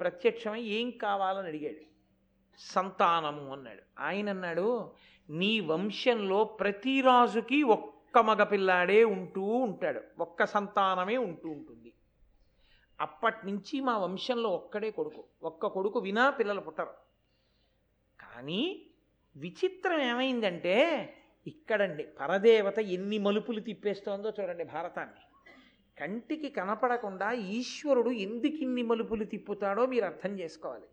ప్రత్యక్షమై ఏం కావాలని అడిగాడు. సంతానము అన్నాడు. ఆయన అన్నాడు నీ వంశంలో ప్రతి రాజుకి ఒక్క మగపిల్లాడే ఉంటూ ఉంటాడు. ఒక్క సంతానమే ఉంటూ ఉంటుంది. అప్పటి నుంచి మా వంశంలో ఒక్కడే కొడుకు. ఒక్క కొడుకు వినా పిల్లలు పుట్టరు. కానీ విచిత్రం ఏమైందంటే ఇక్కడండి పరదేవత ఎన్ని మలుపులు తిప్పేస్తోందో చూడండి భారతాన్ని. కంటికి కనపడకుండా ఈశ్వరుడు ఎందుకిన్ని మలుపులు తిప్పుతాడో మీరు అర్థం చేసుకోవాలి.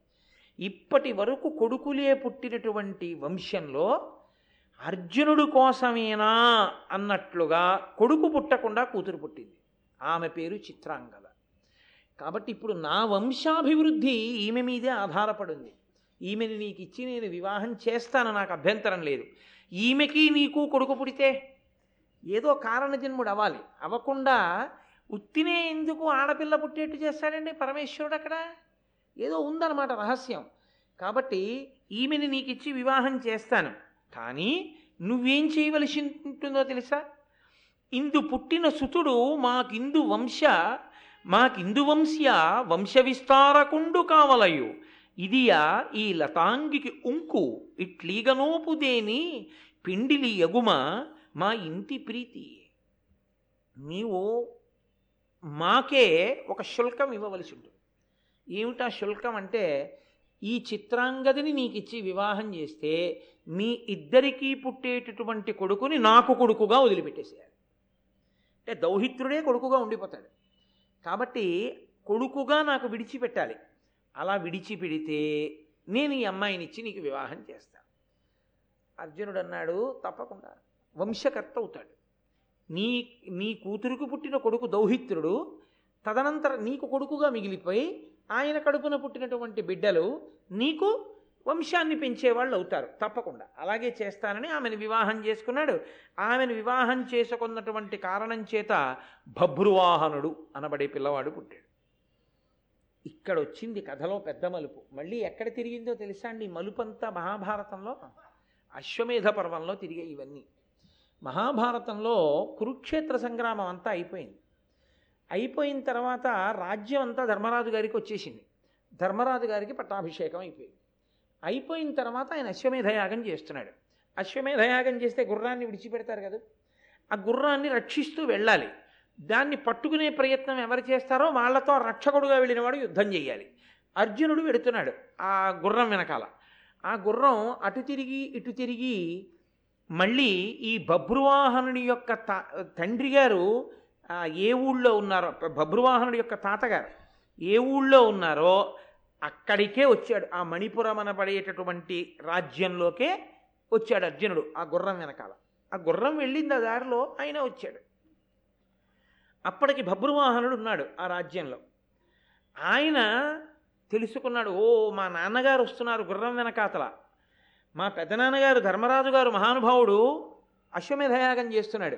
ఇప్పటి వరకు కొడుకులే పుట్టినటువంటి వంశంలో అర్జునుడు కోసమేనా అన్నట్లుగా కొడుకు పుట్టకుండా కూతురు పుట్టింది. ఆమె పేరు చిత్రాంగద కాబట్టి ఇప్పుడు నా వంశాభివృద్ధి ఈమె మీదే ఆధారపడింది. ఈమెని నీకు ఇచ్చి నేను వివాహం చేస్తాను నాకు అభ్యంతరం లేదు. ఈమెకి నీకు కొడుకు పుడితే ఏదో కారణజన్ముడు అవ్వాలి. అవ్వకుండా ఉత్తినే ఎందుకు ఆడపిల్ల పుట్టేట్టు చేస్తాడండి పరమేశ్వరుడు అక్కడ? ఏదో ఉందన్నమాట రహస్యం. కాబట్టి ఈమెని నీకు ఇచ్చి వివాహం చేస్తాను. కానీ నువ్వేం చేయవలసి ఉంటుందో తెలుసా? ఇందు పుట్టిన సుతుడు మాకిందు వంశ మాకిందు వంశ్య వంశ విస్తారకుండు కావలయు. ఇదియా ఈ లతాంగికి ఉంకు ఇట్లీగనోపుదేని పిండిలి ఎగుమ మా ఇంటి ప్రీతి. నీవు మాకే ఒక శుల్కం ఇవ్వవలసి ఉంటుంది. ఏమిటా శుల్కం అంటే ఈ చిత్రాంగదిని నీకు ఇచ్చి వివాహం చేస్తే మీ ఇద్దరికీ పుట్టేటటువంటి కొడుకుని నాకు కొడుకుగా వదిలిపెట్టేసేయాలి. అంటే దౌహిత్రుడే కొడుకుగా ఉండిపోతాడు. కాబట్టి కొడుకుగా నాకు విడిచిపెట్టాలి. అలా విడిచిపెడితే నేను ఈ అమ్మాయిని ఇచ్చి నీకు వివాహం చేస్తాను. అర్జునుడు అన్నాడు తప్పకుండా. వంశకర్త అవుతాడు. నీ నీ కూతురుకు పుట్టిన కొడుకు దౌహిత్రుడు తదనంతరం నీకు కొడుకుగా మిగిలిపోయి ఆయన కడుపున పుట్టినటువంటి బిడ్డలు నీకు వంశాన్ని పెంచేవాళ్ళు అవుతారు తప్పకుండా. అలాగే చేస్తానని ఆమెను వివాహం చేసుకున్నాడు. ఆమెను వివాహం చేసుకున్నటువంటి కారణం చేత భభ్రువాహనుడు అనబడే పిల్లవాడు పుట్టాడు. ఇక్కడ వచ్చింది కథలో పెద్ద మలుపు. మళ్ళీ ఎక్కడ తిరిగిందో తెలుసా అండి? మలుపంతా మహాభారతంలో అశ్వమేధ పర్వంలో తిరిగే ఇవన్నీ. మహాభారతంలో కురుక్షేత్ర సంగ్రామం అంతా అయిపోయింది. అయిపోయిన తర్వాత రాజ్యం అంతా ధర్మరాజు గారికి వచ్చేసింది. ధర్మరాజు గారికి పట్టాభిషేకం అయిపోయింది. అయిపోయిన తర్వాత ఆయన అశ్వమేధయాగం చేస్తున్నాడు. అశ్వమేధయాగం చేస్తే గుర్రాన్ని విడిచిపెడతారు కదా. ఆ గుర్రాన్ని రక్షిస్తూ వెళ్ళాలి. దాన్ని పట్టుకునే ప్రయత్నం ఎవరు చేస్తారో వాళ్ళతో రక్షకుడుగా వెళ్ళినవాడు యుద్ధం చేయాలి. అర్జునుడు వెడుతున్నాడు ఆ గుర్రం వెనకాల. ఆ గుర్రం అటు తిరిగి ఇటు తిరిగి మళ్ళీ ఈ బభ్రువాహనుడి యొక్క తా తండ్రి గారు ఏ ఊళ్ళో ఉన్నారో బభ్రువాహనుడి యొక్క తాతగారు ఏ ఊళ్ళో ఉన్నారో అక్కడికే వచ్చాడు. ఆ మణిపురం అనబడేటటువంటి రాజ్యంలోకే వచ్చాడు అర్జునుడు ఆ గుర్రం వెనకాల. ఆ గుర్రం వెళ్ళింది ఆ దారిలో ఆయన వచ్చాడు. అప్పటికి బభ్రువాహనుడు ఉన్నాడు ఆ రాజ్యంలో. ఆయన తెలుసుకున్నాడు ఓ మా నాన్నగారు వస్తున్నారు గుర్రం వెనకాతల. మా పెద్దనాన్నగారు ధర్మరాజు గారు మహానుభావుడు అశ్వమేధయాగం చేస్తున్నాడు.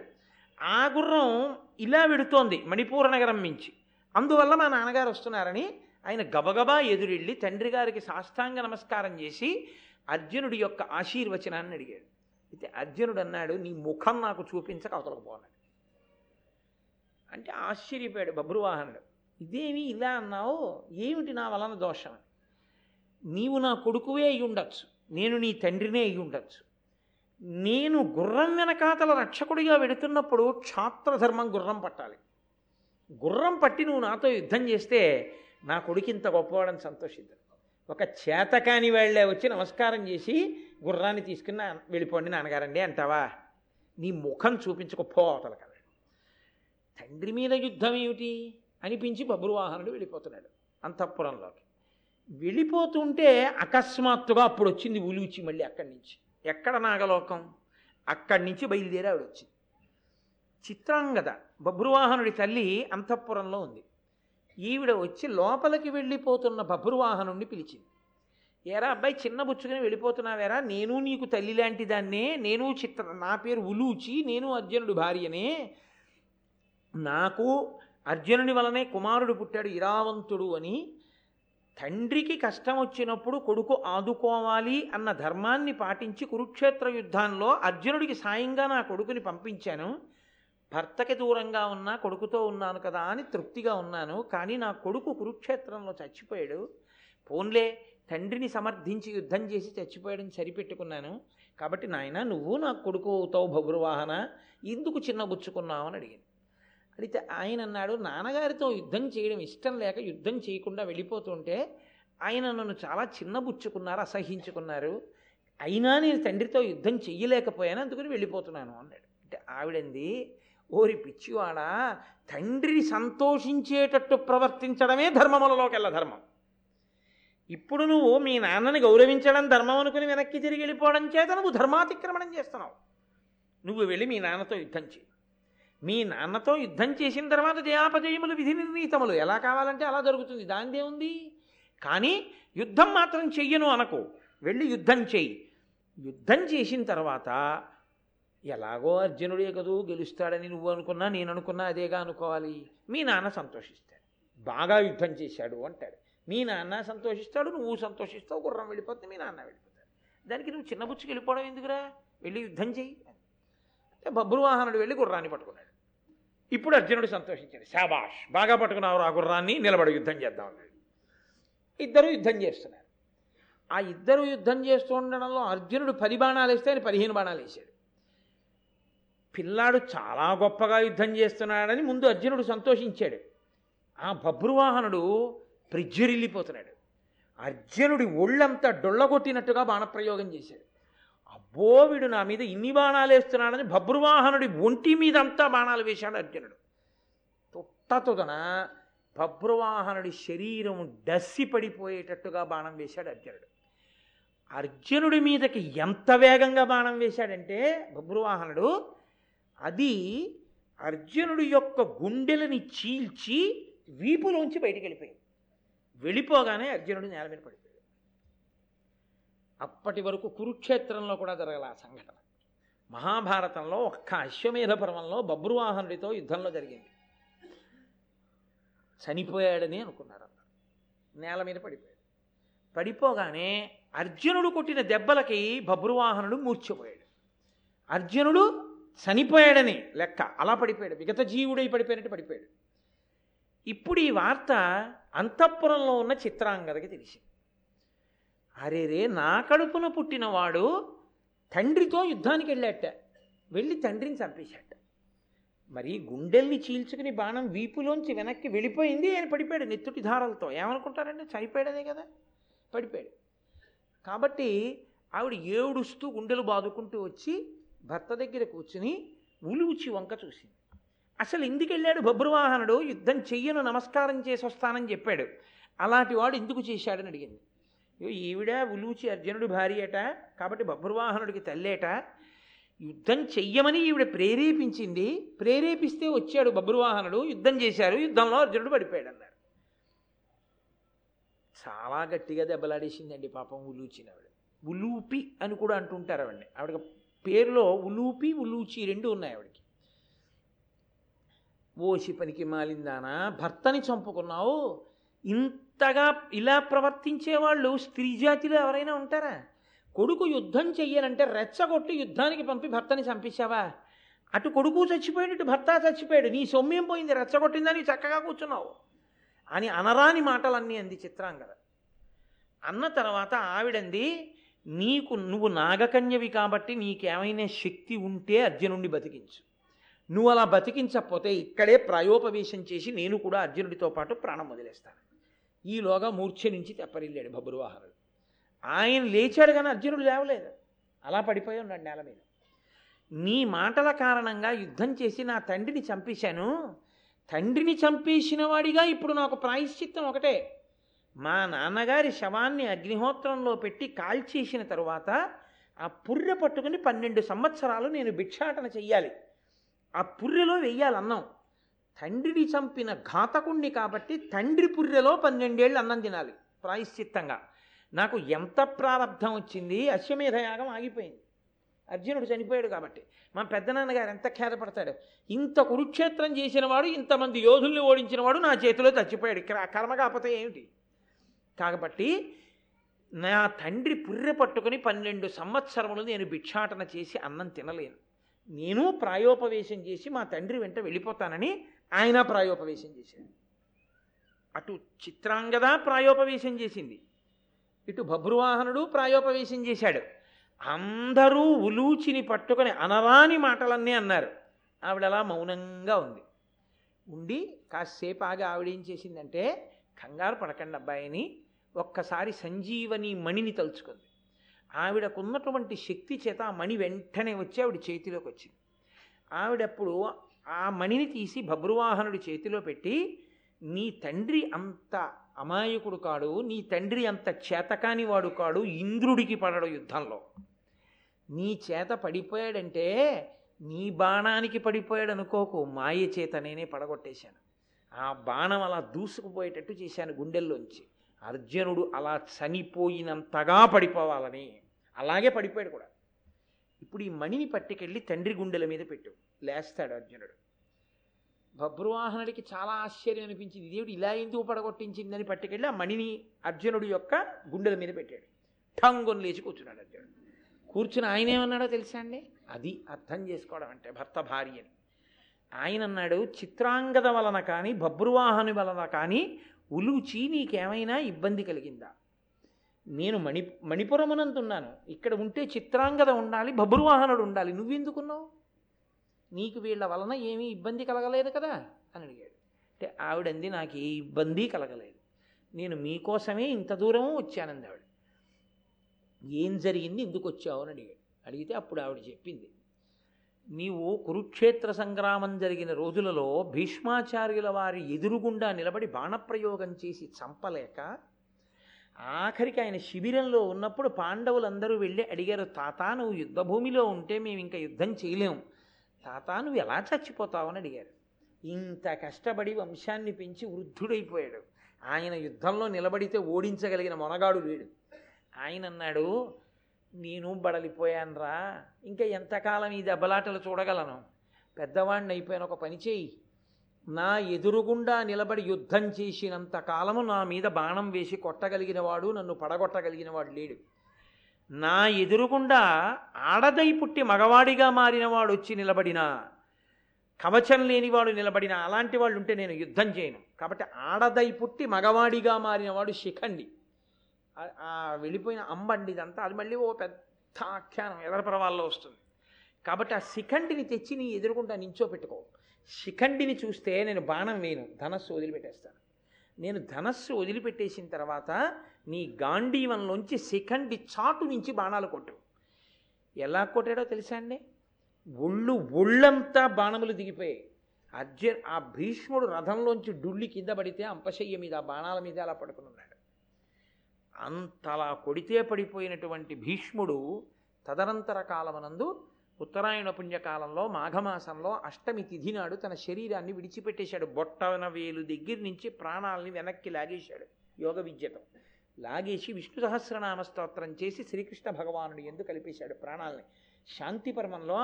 ఆ గుర్రం ఇలా విడుతోంది మణిపూర నగరం మించి అందువల్ల మా నాన్నగారు వస్తున్నారని ఆయన గబగబా ఎదురెళ్ళి తండ్రి గారికి సాష్టాంగ నమస్కారం చేసి అర్జునుడి యొక్క ఆశీర్వచనాన్ని అడిగాడు. అయితే అర్జునుడు అన్నాడు నీ ముఖం నాకు చూపించక అవతలకు అంటే ఆశ్చర్యపోయాడు బబ్రువాహనుడు ఇదేమి ఇలా అన్నావు? ఏమిటి నా వలన దోషం? నీవు నా కొడుకువే అయి ఉండొచ్చు నేను నీ తండ్రినే అయి ఉండొచ్చు. నేను గుర్రం వెనకాతల రక్షకుడిగా వెడుతున్నప్పుడు క్షాత్రధర్మం గుర్రం పట్టాలి. గుర్రం పట్టి నువ్వు నాతో యుద్ధం చేస్తే నా కొడుకు ఇంత గొప్పవాడని సంతోషిద్దాం. ఒక చేతకాని వాళ్ళే వచ్చి నమస్కారం చేసి గుర్రాన్ని తీసుకుని వెళ్ళిపోండి నాన్నగారండి అంటావా? నీ ముఖం చూపించకపో అవతల కదా తండ్రి మీద యుద్ధం ఏమిటి? అనిపించి బబ్రువాహనుడు వెళ్ళిపోతున్నాడు అంతఃపురంలోకి. వెళ్ళిపోతుంటే అకస్మాత్తుగా అప్పుడు వచ్చింది ఉలూచి మళ్ళీ అక్కడి నుంచి. ఎక్కడ నాగలోకం? అక్కడి నుంచి బయలుదేరి ఆవిడ వచ్చింది చిత్రాంగద బభ్రువాహనుడి తల్లి అంతఃపురంలో ఉంది. ఈవిడ వచ్చి లోపలికి వెళ్ళిపోతున్న బభ్రువాహనుడిని పిలిచింది. ఏరా అబ్బాయి చిన్న బుచ్చుకుని వెళ్ళిపోతున్నావేరా? నేను నీకు తల్లి లాంటి దాన్నే నేను చిత్ర నా పేరు ఉలూచి నేను అర్జునుడి భార్యనే. నాకు అర్జునుడి వలనే కుమారుడు పుట్టాడు ఇరావంతుడు అని తండ్రికి కష్టం వచ్చినప్పుడు కొడుకు ఆదుకోవాలి అన్న ధర్మాన్ని పాటించి కురుక్షేత్ర యుద్ధంలో అర్జునుడికి సాయంగా నా కొడుకుని పంపించాను. భర్తకి దూరంగా ఉన్నా కొడుకుతో ఉన్నాను కదా అని తృప్తిగా ఉన్నాను. కానీ నా కొడుకు కురుక్షేత్రంలో చచ్చిపోయాడు. పోన్లే తండ్రిని సమర్థించి యుద్ధం చేసి చచ్చిపోయాడని సరిపెట్టుకున్నాను. కాబట్టి నాయన నువ్వు నా కొడుకు అవుతావు భగురువాహన ఎందుకు చిన్నబుచ్చుకున్నావు అని అడిగింది. అడిగితే ఆయన అన్నాడు నాన్నగారితో యుద్ధం చేయడం ఇష్టం లేక యుద్ధం చేయకుండా వెళ్ళిపోతుంటే ఆయన నన్ను చాలా చిన్నబుచ్చుకున్నారు అసహించుకున్నారు. అయినా నేను తండ్రితో యుద్ధం చెయ్యలేకపోయాను అందుకని వెళ్ళిపోతున్నాను అన్నాడు. అంటే ఆవిడంది ఓరి పిచ్చివాడ తండ్రిని సంతోషించేటట్టు ప్రవర్తించడమే ధర్మములలోకెళ్ళ ధర్మం. ఇప్పుడు నువ్వు మీ నాన్నని గౌరవించడం ధర్మం అనుకుని వెనక్కి తిరిగి వెళ్ళిపోవడం చేత నువ్వు ధర్మాతిక్రమణం చేస్తున్నావు. నువ్వు వెళ్ళి మీ నాన్నతో యుద్ధం చేయి మీ నాన్నతో యుద్ధం చేసిన తర్వాత జయాపజయములు విధి నిర్ణీతములు ఎలా కావాలంటే అలా జరుగుతుంది. దానిదే ఉంది. కానీ యుద్ధం మాత్రం చెయ్యను అనకు. వెళ్ళి యుద్ధం చెయ్యి. యుద్ధం చేసిన తర్వాత ఎలాగో అర్జునుడే కదూ గెలుస్తాడని నువ్వు అనుకున్నా నేను అనుకున్నా అదేగా అనుకోవాలి. మీ నాన్న సంతోషిస్తాడు. బాగా యుద్ధం చేశాడు అంటాడు. మీ నాన్న సంతోషిస్తాడు నువ్వు సంతోషిస్తావు గుర్రం వెళ్ళిపోతుంది మీ నాన్న వెళ్ళిపోతాడు. దానికి నువ్వు చిన్నబుచ్చుకి వెళ్ళిపోవడం ఎందుకురా? వెళ్ళి యుద్ధం చెయ్యి. అంటే బబ్రువాహనుడు వెళ్ళి గుర్రాన్ని పట్టుకున్నాడు. ఇప్పుడు అర్జునుడు సంతోషించాడు శాబాష్ బాగా పట్టుకున్నావు ఆ గుర్రాన్ని నిలబడి యుద్ధం చేద్దాం ఇద్దరు యుద్ధం చేస్తున్నారు. ఆ ఇద్దరు యుద్ధం చేస్తూ ఉండడంలో అర్జునుడు పది బాణాలు వేస్తే ఆయన పదిహేను బాణాలు వేశాడు. పిల్లాడు చాలా గొప్పగా యుద్ధం చేస్తున్నాడని ముందు అర్జునుడు సంతోషించాడు. ఆ బభ్రువాహనుడు ప్రిజ్జరిల్లిపోతున్నాడు అర్జునుడి ఒళ్ళంతా డొళ్ళగొట్టినట్టుగా బాణప్రయోగం చేశాడు. అబ్బో వీడు నా మీద ఇన్ని బాణాలు వేస్తున్నాడని భబ్రువాహనుడి ఒంటి మీద అంతా బాణాలు వేశాడు అర్జునుడు. తుట్టతుదన భబ్రువాహనుడి శరీరం డస్సి పడిపోయేటట్టుగా బాణం వేశాడు అర్జునుడు. అర్జునుడి మీదకి ఎంత వేగంగా బాణం వేశాడంటే భబ్రువాహనుడు అది అర్జునుడి యొక్క గుండెలని చీల్చి వీపులోంచి బయటికి వెళ్ళిపోయింది. వెళ్ళిపోగానే అర్జునుడు నేల మీద పడిపోయాడు. అప్పటి వరకు కురుక్షేత్రంలో కూడా జరగల ఆ సంఘటన. మహాభారతంలో ఒక్క అశ్వమేధ పర్వంలో బబ్రువాహనుడితో యుద్ధంలో జరిగింది. చనిపోయాడని అనుకున్నారు నేల మీద పడిపోయాడు. పడిపోగానే అర్జునుడు కొట్టిన దెబ్బలకి బబ్రువాహనుడు మూర్చిపోయాడు. అర్జునుడు చనిపోయాడని లెక్క అలా పడిపోయాడు. విగత జీవుడై పడిపోయినట్టు పడిపోయాడు. ఇప్పుడు ఈ వార్త అంతఃపురంలో ఉన్న చిత్రాంగదకి తెలిసింది. అరే రే నా కడుపున పుట్టినవాడు తండ్రితో యుద్ధానికి వెళ్ళాట. వెళ్ళి తండ్రిని చంపేశాట. మరి గుండెల్ని చీల్చుకుని బాణం వీపులోంచి వెనక్కి వెళ్ళిపోయింది ఆయన పడిపోయాడు నెత్తుటి ధారలతో. ఏమనుకుంటారంటే చనిపోయాడనే కదా? పడిపోయాడు. కాబట్టి ఆవిడ ఏడుస్తూ గుండెలు బాదుకుంటూ వచ్చి భర్త దగ్గర కూర్చుని ఉలుచి వంక చూసింది. అసలు ఎందుకు వెళ్ళాడు బబ్రువాహనుడు యుద్ధం చెయ్యను నమస్కారం చేసి వస్తానని చెప్పాడు. అలాంటి వాడు ఎందుకు చేశాడని అడిగింది. ఈవిడ ఉలూచి అర్జునుడి భార్య కాబట్టి బబ్రువాహనుడికి తల్లేట. యుద్ధం చెయ్యమని ఈవిడ ప్రేరేపించింది. ప్రేరేపిస్తే వచ్చాడు బబ్రువాహనుడు యుద్ధం చేశారు యుద్ధంలో అర్జునుడు పడిపోయాడు అన్నారు చాలా గట్టిగా దెబ్బలాడేసిందండి పాపం ఉలూచిన ఆవిడ ఉలూపి అని కూడా అంటుంటారు ఆవిడని. ఆవిడ పేరులో ఉలూపి ఉలూచి రెండు ఉన్నాయి ఆవిడకి. ఓసి పనికి మాలిందానా భర్తని చంపుకున్నావు ఇంతగా ఇలా ప్రవర్తించే వాళ్ళు స్త్రీ జాతిలో ఎవరైనా ఉంటారా? కొడుకు యుద్ధం చెయ్యాలంటే రెచ్చగొట్టి యుద్ధానికి పంపి భర్తని చంపేశావా? అటు కొడుకు చచ్చిపోయాడు ఇటు భర్త చచ్చిపోయాడు. నీ సొమ్మేం పోయింది రెచ్చగొట్టిందని చక్కగా కూర్చున్నావు అని అనరాని మాటలన్నీ అంది చిత్రాంగద. అన్న తర్వాత ఆవిడంది నీకు నువ్వు నాగకన్యవి కాబట్టి నీకేమైనా శక్తి ఉంటే అర్జునుడిని బతికించు. నువ్వు అలా బతికించకపోతే ఇక్కడే ప్రాయోపవేశం చేసి నేను కూడా అర్జునుడితో పాటు ప్రాణం వదిలేస్తాను. ఈలోగా మూర్ఛ నుంచి తెప్పరిల్లాడు బబ్రువాహనుడు ఆయన లేచాడు కానీ అర్జునుడు లేవలేదు. అలా పడిపోయి ఉన్నాడు నేల మీద. నీ మాటల కారణంగా యుద్ధం చేసి నా తండ్రిని చంపేశాను. తండ్రిని చంపేసిన వాడిగా ఇప్పుడు నాకు ప్రాయశ్చిత్తం ఒకటే. మా నాన్నగారి శవాన్ని అగ్నిహోత్రంలో పెట్టి కాల్చేసిన తరువాత ఆ పుర్రె పట్టుకుని పన్నెండు సంవత్సరాలు నేను భిక్షాటన చెయ్యాలి. ఆ పుర్రెలో వెయ్యాలన్నాం. తండ్రిని చంపిన ఘాతకుణ్ణి కాబట్టి తండ్రి పుర్రెలో పన్నెండేళ్ళు అన్నం తినాలి ప్రాయశ్చిత్తంగా. నాకు ఎంత ప్రారంధం వచ్చింది? అశ్వమేధ యాగం ఆగిపోయింది. అర్జునుడు చనిపోయాడు కాబట్టి. మా పెద్దనాన్నగారు ఎంత ఖేదపడతాడు? ఇంత కురుక్షేత్రం చేసినవాడు ఇంతమంది యోధుల్ని ఓడించినవాడు నా చేతిలో చచ్చిపోయాడు. ఇక్కడ కర్మ కాకపోతే ఏమిటి? కాబట్టి నా తండ్రి పుర్రె పట్టుకుని పన్నెండు సంవత్సరములు నేను భిక్షాటన చేసి అన్నం తినలేను. నేను ప్రాయోపవేశం చేసి మా తండ్రి వెంట వెళ్ళిపోతానని ఆయన ప్రాయోపవేశం చేశాడు. అటు చిత్రాంగద ప్రాయోపవేశం చేసింది. ఇటు బభ్రువాహనుడు ప్రాయోపవేశం చేశాడు. అందరూ ఉలూచిని పట్టుకొని అనరాని మాటలన్నీ అన్నారు. ఆవిడ అలా మౌనంగా ఉంది. ఉండి కాసేపు ఆగి ఆవిడ ఏం చేసిందంటే కంగారు పడకండి అబ్బాయిని ఒక్కసారి సంజీవని మణిని తలుచుకుంది. ఆవిడకున్నటువంటి శక్తి చేత ఆ మణి వెంటనే వచ్చి ఆవిడ చేతిలోకి వచ్చింది ఆవిడప్పుడు ఆ మణిని తీసి బబ్రువాహనుడి చేతిలో పెట్టి నీ తండ్రి అంత అమాయకుడు కాడు నీ తండ్రి అంత చేతకాని వాడు కాడు ఇంద్రుడికి పడడు యుద్ధంలో. నీ చేత పడిపోయాడంటే నీ బాణానికి పడిపోయాడు అనుకోకు మాయ చేత నేనే పడగొట్టేశాను. ఆ బాణం అలా దూసుకుపోయేటట్టు చేశాను గుండెల్లోంచి. అర్జునుడు అలా చనిపోయినంతగా పడిపోవాలని. అలాగే పడిపోయాడు కూడా. ఇప్పుడు ఈ మణిని పట్టుకెళ్ళి తండ్రి గుండెల మీద పెట్టు. లేస్తాడు అర్జునుడు. బభ్రువాహనుడికి చాలా ఆశ్చర్యం అనిపించింది. దేవుడు ఇలా ఎందుకు పడగొట్టించిందని పట్టుకెళ్ళి ఆ మణిని అర్జునుడి యొక్క గుండెల మీద పెట్టాడు. ఠంగుని లేచి కూర్చున్నాడు అర్జునుడు. కూర్చుని ఆయన ఏమన్నాడో తెలుసా అండి? అది అర్థం చేసుకోవడం అంటే భర్త భార్యని. ఆయన అన్నాడు చిత్రాంగద వలన కానీ బభ్రువాహను వలన కానీ ఉలుచి నీకేమైనా ఇబ్బంది కలిగిందా? నేను మణి మణిపురమునంతున్నాను ఇక్కడ ఉంటే చిత్రాంగద ఉండాలి బభ్రువాహనుడు ఉండాలి. నువ్వెందుకున్నావు? నీకు వీళ్ళ వలన ఏమీ ఇబ్బంది కలగలేదు కదా? అని అడిగాడు. అంటే ఆవిడంది నాకు ఏ ఇబ్బంది కలగలేదు. నేను మీకోసమే ఇంత దూరము వచ్చానంది ఆవిడ. ఏం జరిగింది? ఎందుకు వచ్చావు? అని అడిగాడు. అడిగితే అప్పుడు ఆవిడ చెప్పింది నీవు కురుక్షేత్ర సంగ్రామం జరిగిన రోజులలో భీష్మాచార్యుల వారి ఎదురుగుండా నిలబడి బాణప్రయోగం చేసి చంపలేక ఆఖరికి ఆయన శిబిరంలో ఉన్నప్పుడు పాండవులందరూ వెళ్ళి అడిగారు తాత నువ్వు యుద్ధభూమిలో ఉంటే మేము ఇంకా యుద్ధం చేయలేం తాత నువ్వు ఎలా చచ్చిపోతావు అని అడిగారు ఇంత కష్టపడి వంశాన్ని పెంచి వృద్ధుడైపోయాడు. ఆయన యుద్ధంలో నిలబడితే ఓడించగలిగిన మొనగాడు లేడు ఆయన అన్నాడు నేను బడలిపోయానురా. ఇంకా ఎంతకాలం ఈ దెబ్బలాటలు చూడగలను? పెద్దవాడిని అయిపోయిన ఒక పని చేయి. నా ఎదురుగుండా నిలబడి యుద్ధం చేసినంత కాలము నా మీద బాణం వేసి కొట్టగలిగిన వాడు నన్ను పడగొట్టగలిగిన వాడు లేడు. నా ఎదురుగుండా ఆడదై పుట్టి మగవాడిగా మారినవాడు వచ్చి నిలబడినా కవచం లేనివాడు నిలబడిన అలాంటి వాళ్ళు ఉంటే నేను యుద్ధం చేయను. కాబట్టి ఆడదై పుట్టి మగవాడిగా మారినవాడు శిఖండి. ఆ- వెళ్ళిపోయిన అంబండి ఇదంతా అది మళ్ళీ ఓ పెద్ద ఆఖ్యానం ఎదరపరవాల్లో వస్తుంది. కాబట్టి ఆ శిఖండిని తెచ్చి నీ ఎదురుకుండా నించో పెట్టుకో శిఖండిని చూస్తే నేను బాణం వేయను ధనస్సు వదిలిపెట్టేస్తాను. నేను ధనస్సు వదిలిపెట్టేసిన తర్వాత నీ గాంధీవంలోంచి శిఖండి చాటు నుంచి బాణాలు కొట్టు. ఎలా కొట్టాడో తెలుసా అండి? ఒళ్ళు ఒళ్ళంతా బాణములు దిగిపోయాయి. అర్జున్ ఆ భీష్ముడు రథంలోంచి డుళ్ళి కింద పడితే అంపశయ్య మీద బాణాల మీద అలా పడుకుని ఉన్నాడు. అంతలా కొడితే పడిపోయినటువంటి భీష్ముడు తదనంతర కాలమనందు ఉత్తరాయణ పుణ్యకాలంలో మాఘమాసంలో అష్టమి తిథి నాడు తన శరీరాన్ని విడిచిపెట్టేశాడు. బొట్టన వేలు దగ్గర నుంచి ప్రాణాలని వెనక్కి లాగేశాడు. యోగ విద్యతో లాగేసి విష్ణు సహస్రనామ స్తోత్రం చేసి శ్రీకృష్ణ భగవానుడు ఎందు కలిపేశాడు ప్రాణాలని. శాంతి పర్వంలో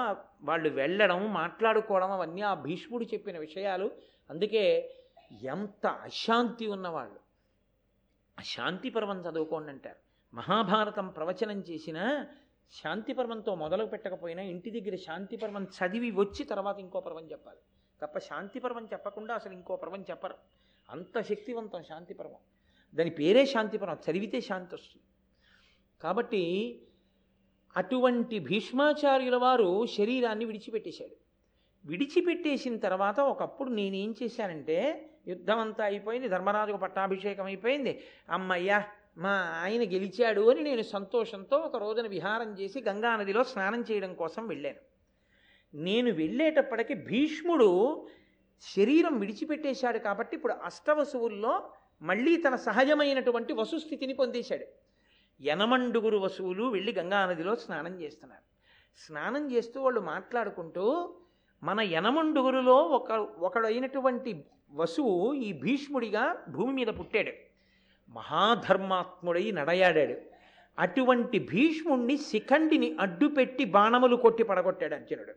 వాళ్ళు వెళ్ళడం మాట్లాడుకోవడం అవన్నీ ఆ భీష్ముడు చెప్పిన విషయాలు. అందుకే ఎంత అశాంతి ఉన్నవాళ్ళు. ఆ పర్వం చదువుకోండి అంటారు. మహాభారతం ప్రవచనం చేసిన శాంతిపర్వంతో మొదలు పెట్టకపోయినా ఇంటి దగ్గర శాంతిపర్వం చదివి వచ్చి తర్వాత ఇంకో పర్వం చెప్పాలి. తప్ప శాంతిపర్వం చెప్పకుండా అసలు ఇంకో పర్వం చెప్పరు. అంత శక్తివంతం శాంతిపర్వం. దాని పేరే శాంతిపర్వం చదివితే శాంతి వస్తుంది. కాబట్టి అటువంటి భీష్మాచార్యుల వారు శరీరాన్ని విడిచిపెట్టేశాడు. విడిచిపెట్టేసిన తర్వాత ఒకప్పుడు నేనేం చేశానంటే యుద్ధం అంతా అయిపోయింది ధర్మరాజుకు పట్టాభిషేకం అయిపోయింది. అమ్మయ్యా మా ఆయన గెలిచాడు అని నేను సంతోషంతో ఒక రోజున విహారం చేసి గంగానదిలో స్నానం చేయడం కోసం వెళ్ళాను. నేను వెళ్ళేటప్పటికి భీష్ముడు శరీరం విడిచిపెట్టేశాడు కాబట్టి ఇప్పుడు అష్టవసువుల్లో మళ్ళీ తన సహజమైనటువంటి వసుస్థితిని పొందేశాడు. యనమండుగురు వసువులు వెళ్ళి గంగానదిలో స్నానం చేస్తున్నారు. స్నానం చేస్తూ వాళ్ళు మాట్లాడుకుంటూ మన యనమండుగురులో ఒక ఒకడైనటువంటి వసువు ఈ భీష్ముడిగా భూమి మీద పుట్టాడు. మహాధర్మాత్ముడై నడయాడాడు. అటువంటి భీష్ముణ్ణి శిఖండిని అడ్డుపెట్టి బాణములు కొట్టి పడగొట్టాడు అర్జునుడు.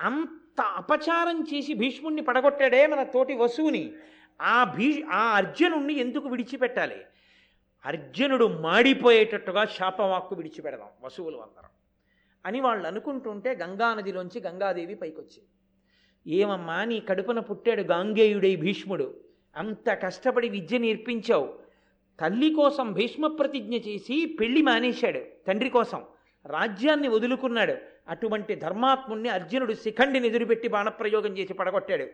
అంత అపచారం చేసి భీష్ముణ్ణి పడగొట్టాడే మన తోటి వసువుని. ఆ భీ ఆ అర్జునుణ్ణి ఎందుకు విడిచిపెట్టాలి? అర్జునుడు మాడిపోయేటట్టుగా శాపవాక్కు విడిచిపెడదాం వసువులు అందరం అని వాళ్ళు అనుకుంటుంటే గంగానదిలోంచి గంగాదేవి పైకొచ్చింది. ఏమమ్మా నీ కడుపున పుట్టాడు గాంగేయుడై భీష్ముడు. అంత కష్టపడి విద్య నేర్పించావు. తల్లి కోసం భీష్మ ప్రతిజ్ఞ చేసి పెళ్ళి మానేశాడు తండ్రి కోసం. రాజ్యాన్ని వదులుకున్నాడు. అటువంటి ధర్మాత్ముణ్ణి అర్జునుడు శిఖండిని ఎదురుపెట్టి బాణప్రయోగం చేసి పడగొట్టాడు.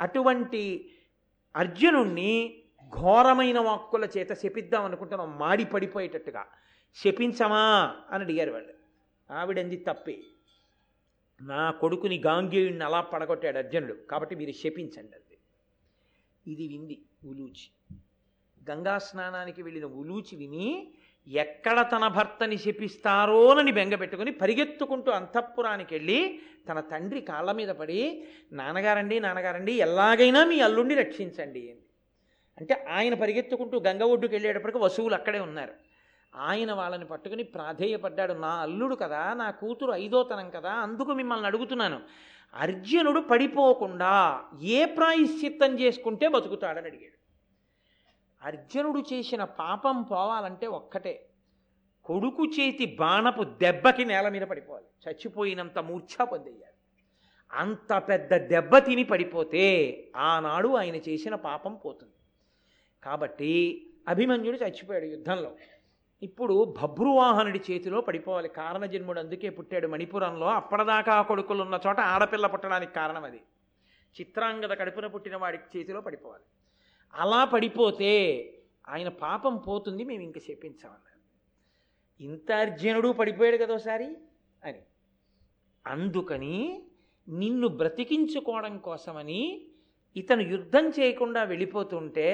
అటువంటి అర్జునుణ్ణి ఘోరమైన వాక్కుల చేత శపిద్దాం అనుకుంటున్నాం. మాడి పడిపోయేటట్టుగా. శపించమా అని అడిగారు వాళ్ళు. ఆవిడంది తప్పే. నా కొడుకుని గాంగేయుడిని అలా పడగొట్టాడు అర్జునుడు. కాబట్టి మీరు శపించండి అంది. ఇది వింది ఉలూచి గంగా స్నానానికి వెళ్ళిన ఉలూచి విని ఎక్కడ తన భర్తని శపిస్తారోనని బెంగపెట్టుకుని పరిగెత్తుకుంటూ అంతఃపురానికి వెళ్ళి తన తండ్రి కాళ్ళ మీద పడి నాన్నగారండి నాన్నగారండి ఎలాగైనా మీ అల్లుండి రక్షించండి అంటే ఆయన పరిగెత్తుకుంటూ గంగ ఒడ్డుకు వెళ్ళేటప్పటికి వసువులు అక్కడే ఉన్నారు. ఆయన వాళ్ళని పట్టుకుని ప్రాధేయపడ్డాడు నా అల్లుడు కదా నా కూతురు ఐదోతనం కదా అందుకు మిమ్మల్ని అడుగుతున్నాను. అర్జునుడు పడిపోకుండా ఏ ప్రాయశ్చిత్తం చేసుకుంటే బతుకుతాడని అడిగాడు. అర్జునుడు చేసిన పాపం పోవాలంటే ఒక్కటే. కొడుకు చేతి బాణపు దెబ్బకి నేల మీద పడిపోవాలి. చచ్చిపోయినంత మూర్ఛా పొందేయాలి. అంత పెద్ద దెబ్బ తిని పడిపోతే ఆనాడు ఆయన చేసిన పాపం పోతుంది. కాబట్టి అభిమన్యుడు చచ్చిపోయాడు యుద్ధంలో. ఇప్పుడు భబ్రువాహనుడి చేతిలో పడిపోవాలి కారణజన్ముడు అందుకే పుట్టాడు మణిపురంలో. అప్పటిదాకా కొడుకులు ఉన్న చోట ఆడపిల్ల పుట్టడానికి కారణం అది. చిత్రాంగద కడుపున పుట్టిన వాడి చేతిలో పడిపోవాలి. అలా పడిపోతే ఆయన పాపం పోతుంది మేము ఇంక చెప్పించామన్నారు ఇంత అర్జునుడు పడిపోయాడు కదా ఒకసారి? అని. అందుకని నిన్ను బ్రతికించుకోవడం కోసమని ఇతను యుద్ధం చేయకుండా వెళ్ళిపోతుంటే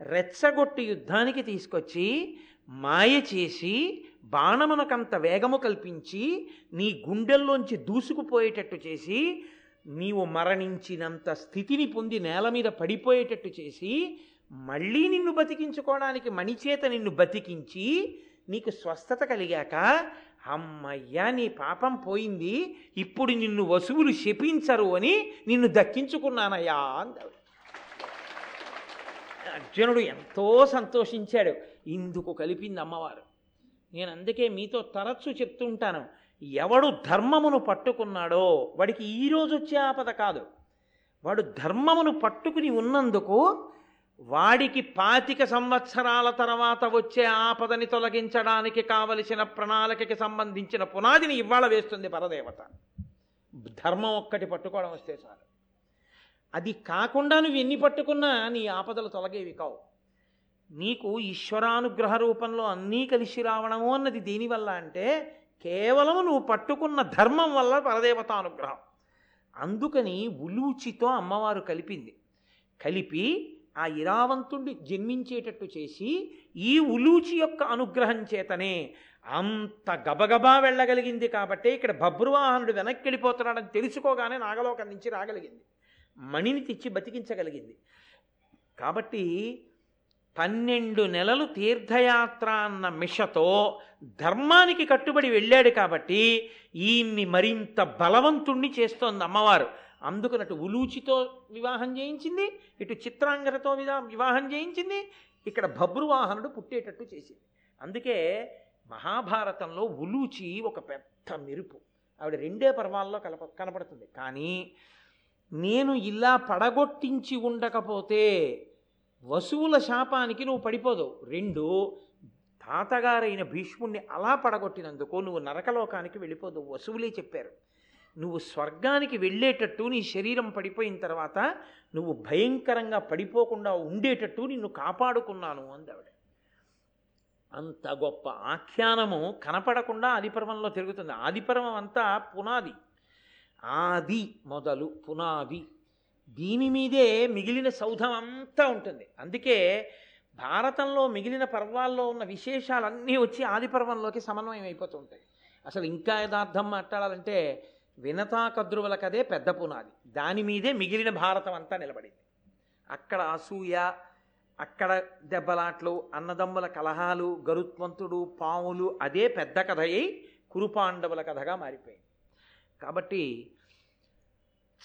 రెచ్చగొట్టి యుద్ధానికి తీసుకొచ్చి మాయ చేసి బాణమునకంత వేగము కల్పించి నీ గుండెల్లోంచి దూసుకుపోయేటట్టు చేసి నీవు మరణించినంత స్థితిని పొంది నేల మీద పడిపోయేటట్టు చేసి మళ్ళీ నిన్ను బతికించుకోవడానికి మణిచేత నిన్ను బతికించి నీకు స్వస్థత కలిగాక అమ్మయ్యా నీ పాపం పోయింది. ఇప్పుడు నిన్ను వసువులు శపించరు అని నిన్ను దక్కించుకున్నానయ్యా అందాడు. అర్జునుడు ఎంతో సంతోషించాడు. ఇందుకు కలిపింది అమ్మవారు. నేను అందుకే మీతో తరచు చెప్తుంటాను. ఎవడు ధర్మమును పట్టుకున్నాడో వాడికి ఈరోజు వచ్చే ఆపద కాదు. వాడు ధర్మమును పట్టుకుని ఉన్నందుకు వాడికి పాతిక సంవత్సరాల తర్వాత వచ్చే ఆపదని తొలగించడానికి కావలసిన ప్రణాళికకి సంబంధించిన పునాదిని ఇవాళ వేస్తుంది పరదేవత. ధర్మం ఒక్కటి పట్టుకోవడం వస్తే చాలు. అది కాకుండా నువ్వు ఎన్ని పట్టుకున్నా నీ ఆపదలు తొలగేవి కావు. నీకు ఈశ్వరానుగ్రహ రూపంలో అన్నీ కలిసి రావడము అన్నది దేనివల్ల అంటే కేవలం నువ్వు పట్టుకున్న ధర్మం వల్ల పరదేవతానుగ్రహం అందుకని ఉలూచితో అమ్మవారు కలిపింది. కలిపి ఆ ఇరావంతుణ్ణి జన్మించేటట్టు చేసి ఈ ఉలూచి యొక్క అనుగ్రహం చేతనే అంత గబగబా వెళ్ళగలిగింది కాబట్టి ఇక్కడ బభ్రువాహనుడు వెనక్కి వెళ్ళిపోతున్నాడని తెలుసుకోగానే నాగలోకం నుంచి రాగలిగింది. మణిని తెచ్చి బతికించగలిగింది. కాబట్టి పన్నెండు నెలలు తీర్థయాత్ర అన్న మిషతో ధర్మానికి కట్టుబడి వెళ్ళాడు కాబట్టి ఈయన్ని మరింత బలవంతుణ్ణి చేస్తోంది అమ్మవారు. అందుకనటు ఉలూచితో వివాహం చేయించింది ఇటు చిత్రాంగరతో విదా వివాహం చేయించింది ఇక్కడ భబ్రువాహనుడు పుట్టేటట్టు చేసింది. అందుకే మహాభారతంలో ఉలూచి ఒక పెద్ద మెరుపు. ఆవిడ రెండే పర్వాల్లో కలప కనపడుతుంది. కానీ నేను ఇలా పడగొట్టించి ఉండకపోతే వసువుల శాపానికి నువ్వు పడిపోదు. రెండు తాతగారైన భీష్ముణ్ణి అలా పడగొట్టినందుకు నువ్వు నరకలోకానికి వెళ్ళిపోదు. వసువులే చెప్పారు. నువ్వు స్వర్గానికి వెళ్ళేటట్టు నీ శరీరం పడిపోయిన తర్వాత నువ్వు భయంకరంగా పడిపోకుండా ఉండేటట్టు నిన్ను కాపాడుకున్నాను అందావిడ. అంత గొప్ప ఆఖ్యానము కనపడకుండా ఆదిపర్వంలో తిరుగుతుంది. ఆదిపర్వం అంతా పునాది. ఆది మొదలు పునాది. దీని మీదే మిగిలిన సౌధం అంతా ఉంటుంది. అందుకే భారతంలో మిగిలిన పర్వాల్లో ఉన్న విశేషాలన్నీ వచ్చి ఆది పర్వంలోకి సమన్వయం అయిపోతూ ఉంటాయి. అసలు ఇంకా యథార్థం మాట్లాడాలంటే వినతా కద్రువుల కదే పెద్ద పునాది. దాని మీదే మిగిలిన భారతం అంతా నిలబడింది. అక్కడ అసూయ అక్కడ దెబ్బలాట్లు అన్నదమ్ముల కలహాలు గరుత్మంతుడు పాములు అదే పెద్ద కథ అయి కురుపాండవుల కథగా మారిపోయింది. కాబట్టి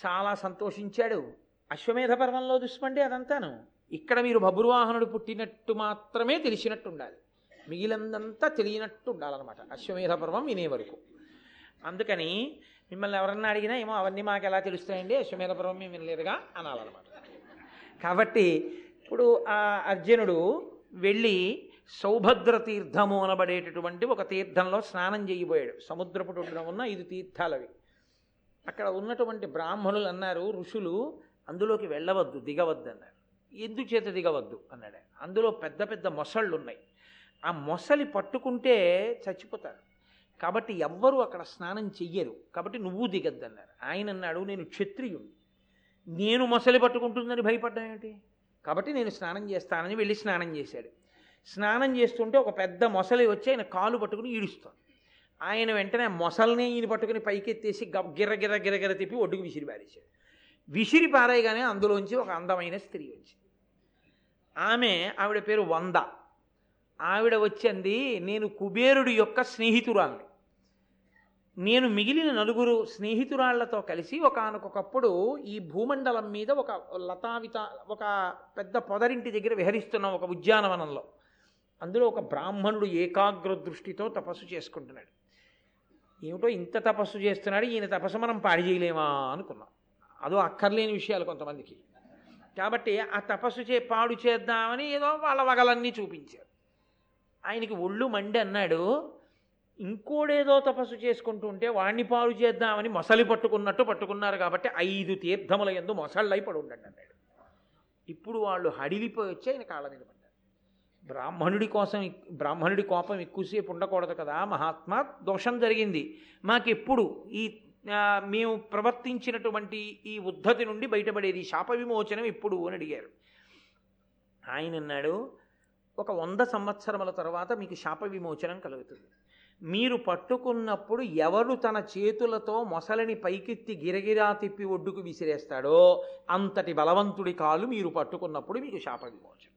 చాలా సంతోషించాడు. అశ్వమేధ పర్వంలో చూసుకోండి అదంతాను. ఇక్కడ మీరు భబ్రువాహనుడు పుట్టినట్టు మాత్రమే తెలిసినట్టు ఉండాలి మిగిలినంతా తెలియనట్టు ఉండాలన్నమాట అశ్వమేధ పర్వం వినే వరకు. అందుకని మిమ్మల్ని ఎవరన్నా అడిగినా ఏమో అవన్నీ మాకు ఎలా తెలుస్తాయండి? అశ్వమేధ పర్వం మేము వినలేదుగా అనాలన్నమాట. కాబట్టి ఇప్పుడు ఆ అర్జునుడు వెళ్ళి సౌభద్ర తీర్థము అనబడేటటువంటి ఒక తీర్థంలో స్నానం చేయబోయాడు. సముద్రపు ఉన్న ఐదు తీర్థాలవి. అక్కడ ఉన్నటువంటి బ్రాహ్మణులు అన్నారు ఋషులు అందులోకి వెళ్ళవద్దు దిగవద్దు అన్నారు. ఎందుచేత దిగవద్దు? అన్నాడు అందులో పెద్ద పెద్ద మొసళ్ళు ఉన్నాయి ఆ మొసలి పట్టుకుంటే చచ్చిపోతారు. కాబట్టి ఎవ్వరూ అక్కడ స్నానం చెయ్యరు. కాబట్టి నువ్వు దిగద్దు అన్నారు. ఆయన అన్నాడు నేను క్షత్రియుడు నేను మొసలి పట్టుకుంటుందని భయపడ్డా ఏంటి? కాబట్టి నేను స్నానం చేస్తానని వెళ్ళి స్నానం చేశాడు. స్నానం చేస్తుంటే ఒక పెద్ద మొసలి వచ్చి ఆయన కాలు పట్టుకుని ఈడుస్తాడు ఆయన వెంటనే మొసల్ని ఈయన పట్టుకుని పైకెత్తేసి గబ్ గిర్ర గిర్ర తిప్పి ఒడ్డుకు విసిరి పారేశాడు. విసిరి పారేయగానే అందులోంచి ఒక అందమైన స్త్రీ వచ్చింది. ఆమె ఆవిడ పేరు వంద. ఆవిడ వచ్చింది నేను కుబేరుడి యొక్క స్నేహితురాల్ని. నేను మిగిలిన నలుగురు స్నేహితురాళ్ళతో కలిసి ఒకనకొకప్పుడు ఈ భూమండలం మీద ఒక లతావిత ఒక పెద్ద పొదరింటి దగ్గర విహరిస్తున్న ఒక ఉద్యానవనంలో. అందులో ఒక బ్రాహ్మణుడు ఏకాగ్ర దృష్టితో తపస్సు చేసుకుంటున్నాడు. ఏమిటో ఇంత తపస్సు చేస్తున్నాడు ఈయన తపస్సు మనం పాడి చేయలేమా అనుకున్నాం. అదో అక్కర్లేని విషయాలు కొంతమందికి. కాబట్టి ఆ తపస్సు చే పాడు చేద్దామని ఏదో వాళ్ళ వగలన్నీ చూపించారు ఆయనకి ఒళ్ళు మండి అన్నాడు ఇంకోడేదో తపస్సు చేసుకుంటూ ఉంటే వాణ్ణి పాడు చేద్దామని మొసలి పట్టుకున్నట్టు పట్టుకున్నారు కాబట్టి ఐదు తీర్థముల ఎందు మొసళ్ళై పడి ఉండండి అన్నాడు. ఇప్పుడు వాళ్ళు హడిలిపోయి వచ్చి ఆయన కాళ్ళ మీద బ్రాహ్మణుడి కోసం బ్రాహ్మణుడి కోపం ఎక్కువసేపు ఉండకూడదు కదా మహాత్మా దోషం జరిగింది. మాకెప్పుడు ఈ మేము ప్రవర్తించినటువంటి ఈ ఉద్ధతి నుండి బయటపడేది శాప విమోచనం ఎప్పుడు అని అడిగారు. ఆయన అన్నాడు ఒక వంద సంవత్సరముల తర్వాత మీకు శాప విమోచనం కలుగుతుంది. మీరు పట్టుకున్నప్పుడు ఎవరు తన చేతులతో మొసలిని పైకెత్తి గిరగిరా తిప్పి ఒడ్డుకు విసిరేస్తాడో అంతటి బలవంతుడి కాలు మీరు పట్టుకున్నప్పుడు మీకు శాప విమోచనం.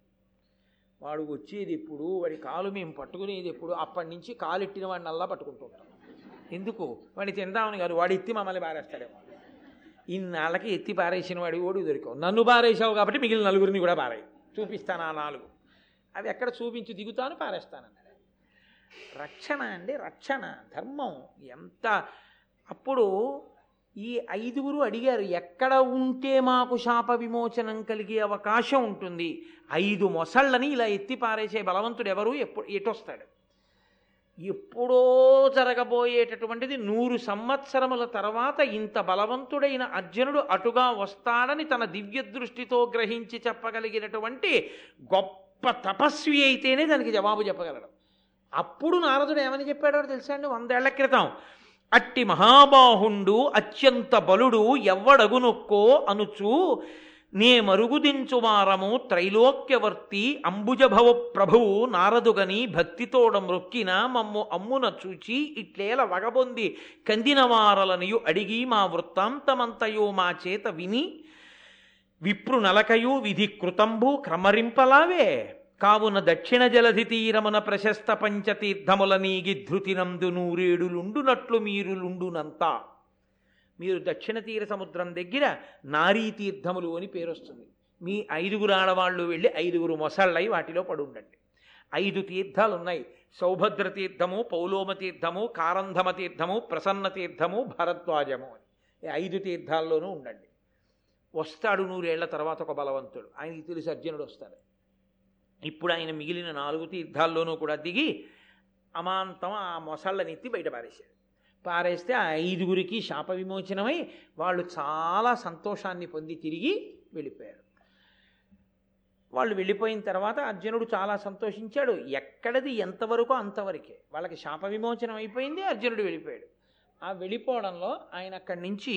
వాడు వచ్చేది ఎప్పుడు వాడి కాలు మేము పట్టుకునేది ఎప్పుడు అప్పటి నుంచి కాలెట్టిన వాడిని అల్లా పట్టుకుంటూ ఉంటాం. ఎందుకు? వాడిని తిందామని కాదు వాడు ఎత్తి మమ్మల్ని పారేస్తాడేమో ఇన్నాళ్ళకి ఎత్తి పారేసిన వాడి ఓడి దొరికావు. నన్ను పారేసావు కాబట్టి మిగిలిన నలుగురిని కూడా పారాయి. చూపిస్తాను ఆ నాలుగు. అవి ఎక్కడ చూపించి దిగుతాను పారేస్తానన్నాడు రక్షణ అండి రక్షణ ధర్మం ఎంత? అప్పుడు ఈ ఐదుగురు అడిగారు ఎక్కడ ఉంటే మాకు శాప విమోచనం కలిగే అవకాశం ఉంటుంది? ఐదు మొసళ్ళని ఇలా ఎత్తి పారేసే బలవంతుడు ఎవరు? ఎప్పుడు ఎటొస్తాడు? ఎప్పుడో జరగబోయేటటువంటిది నూరు సంవత్సరముల తర్వాత ఇంత బలవంతుడైన అర్జునుడు అటుగా వస్తాడని తన దివ్య దృష్టితో గ్రహించి చెప్పగలిగినటువంటి గొప్ప తపస్వి అయితేనే దానికి జవాబు చెప్పగలడు. అప్పుడు నారదుడు ఏమని చెప్పాడో తెలుసా అండి? వందేళ్ళ క్రితం. అట్టి మహాబాహుండు అత్యంత బలుడు ఎవ్వడగునొక్కో అనుచు నే మరుగుదించువారము త్రైలోక్యవర్తి అంబుజభవ ప్రభువు నారదుగని భక్తితోడ రొక్కిన మమ్ము అమ్మున చూచి ఇట్లేల వగబొంది కందినవారలనియు అడిగి మా వృత్తాంతమంతయో మా చేత విని విప్రు నలకయు విధి కృతంబు క్రమరింపలావే. కావున దక్షిణ జలధి తీరమున ప్రశస్త పంచతీర్థముల నీగి ధృతినందు నూరేడులుండునట్లు మీరులుండునంతా. మీరు దక్షిణ తీర సముద్రం దగ్గర నారీ తీర్థములు అని పేరొస్తుంది. మీ ఐదుగురు ఆడవాళ్ళు వెళ్ళి ఐదుగురు మొసళ్ళై వాటిలో పడుండండి. ఐదు తీర్థాలు ఉన్నాయి సౌభద్ర తీర్థము పౌలోమ తీర్థము కారంధమ తీర్థము ప్రసన్న తీర్థము భరద్వాజము అని. ఐదు తీర్థాల్లోనూ ఉండండి. వస్తాడు నూరేళ్ళ తర్వాత ఒక బలవంతుడు. ఆయనకి తెలిసి అర్జునుడు వస్తాడు. ఇప్పుడు ఆయన మిగిలిన నాలుగు తీర్థాల్లోనూ కూడా దిగి అమాంతం ఆ మొసళ్ళని ఎత్తి బయట పారేశాడు. పారేస్తే ఆ ఐదుగురికి శాప విమోచనమై వాళ్ళు చాలా సంతోషాన్ని పొంది తిరిగి వెళ్ళిపోయారు. వాళ్ళు వెళ్ళిపోయిన తర్వాత అర్జునుడు చాలా సంతోషించాడు. ఎక్కడది ఎంతవరకు అంతవరకే. వాళ్ళకి శాప విమోచనం అయిపోయింది అర్జునుడు వెళ్ళిపోయాడు. ఆ వెళ్ళిపోవడంలో ఆయన అక్కడి నుంచి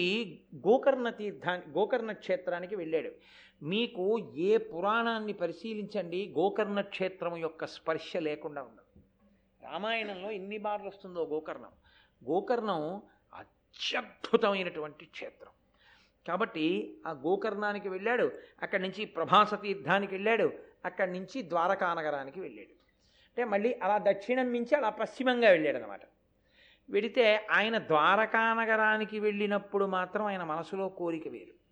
గోకర్ణ తీర్థాన్ని గోకర్ణ క్షేత్రానికి వెళ్ళాడు. మీకు ఏ పురాణాన్ని పరిశీలించండి గోకర్ణ క్షేత్రం యొక్క స్పర్శ లేకుండా ఉండదు. రామాయణంలో ఎన్ని బార్లు వస్తుందో గోకర్ణం. గోకర్ణం అత్యద్భుతమైనటువంటి క్షేత్రం. కాబట్టి ఆ గోకర్ణానికి వెళ్ళాడు అక్కడి నుంచి ప్రభాస తీర్థానికి వెళ్ళాడు అక్కడి నుంచి ద్వారకా నగరానికి వెళ్ళాడు. అంటే మళ్ళీ అలా దక్షిణం నుంచి అలా పశ్చిమంగా వెళ్ళాడు అనమాట వెడితే ఆయన ద్వారకా నగరానికి వెళ్ళినప్పుడు మాత్రం ఆయన మనసులో కోరిక వేరు.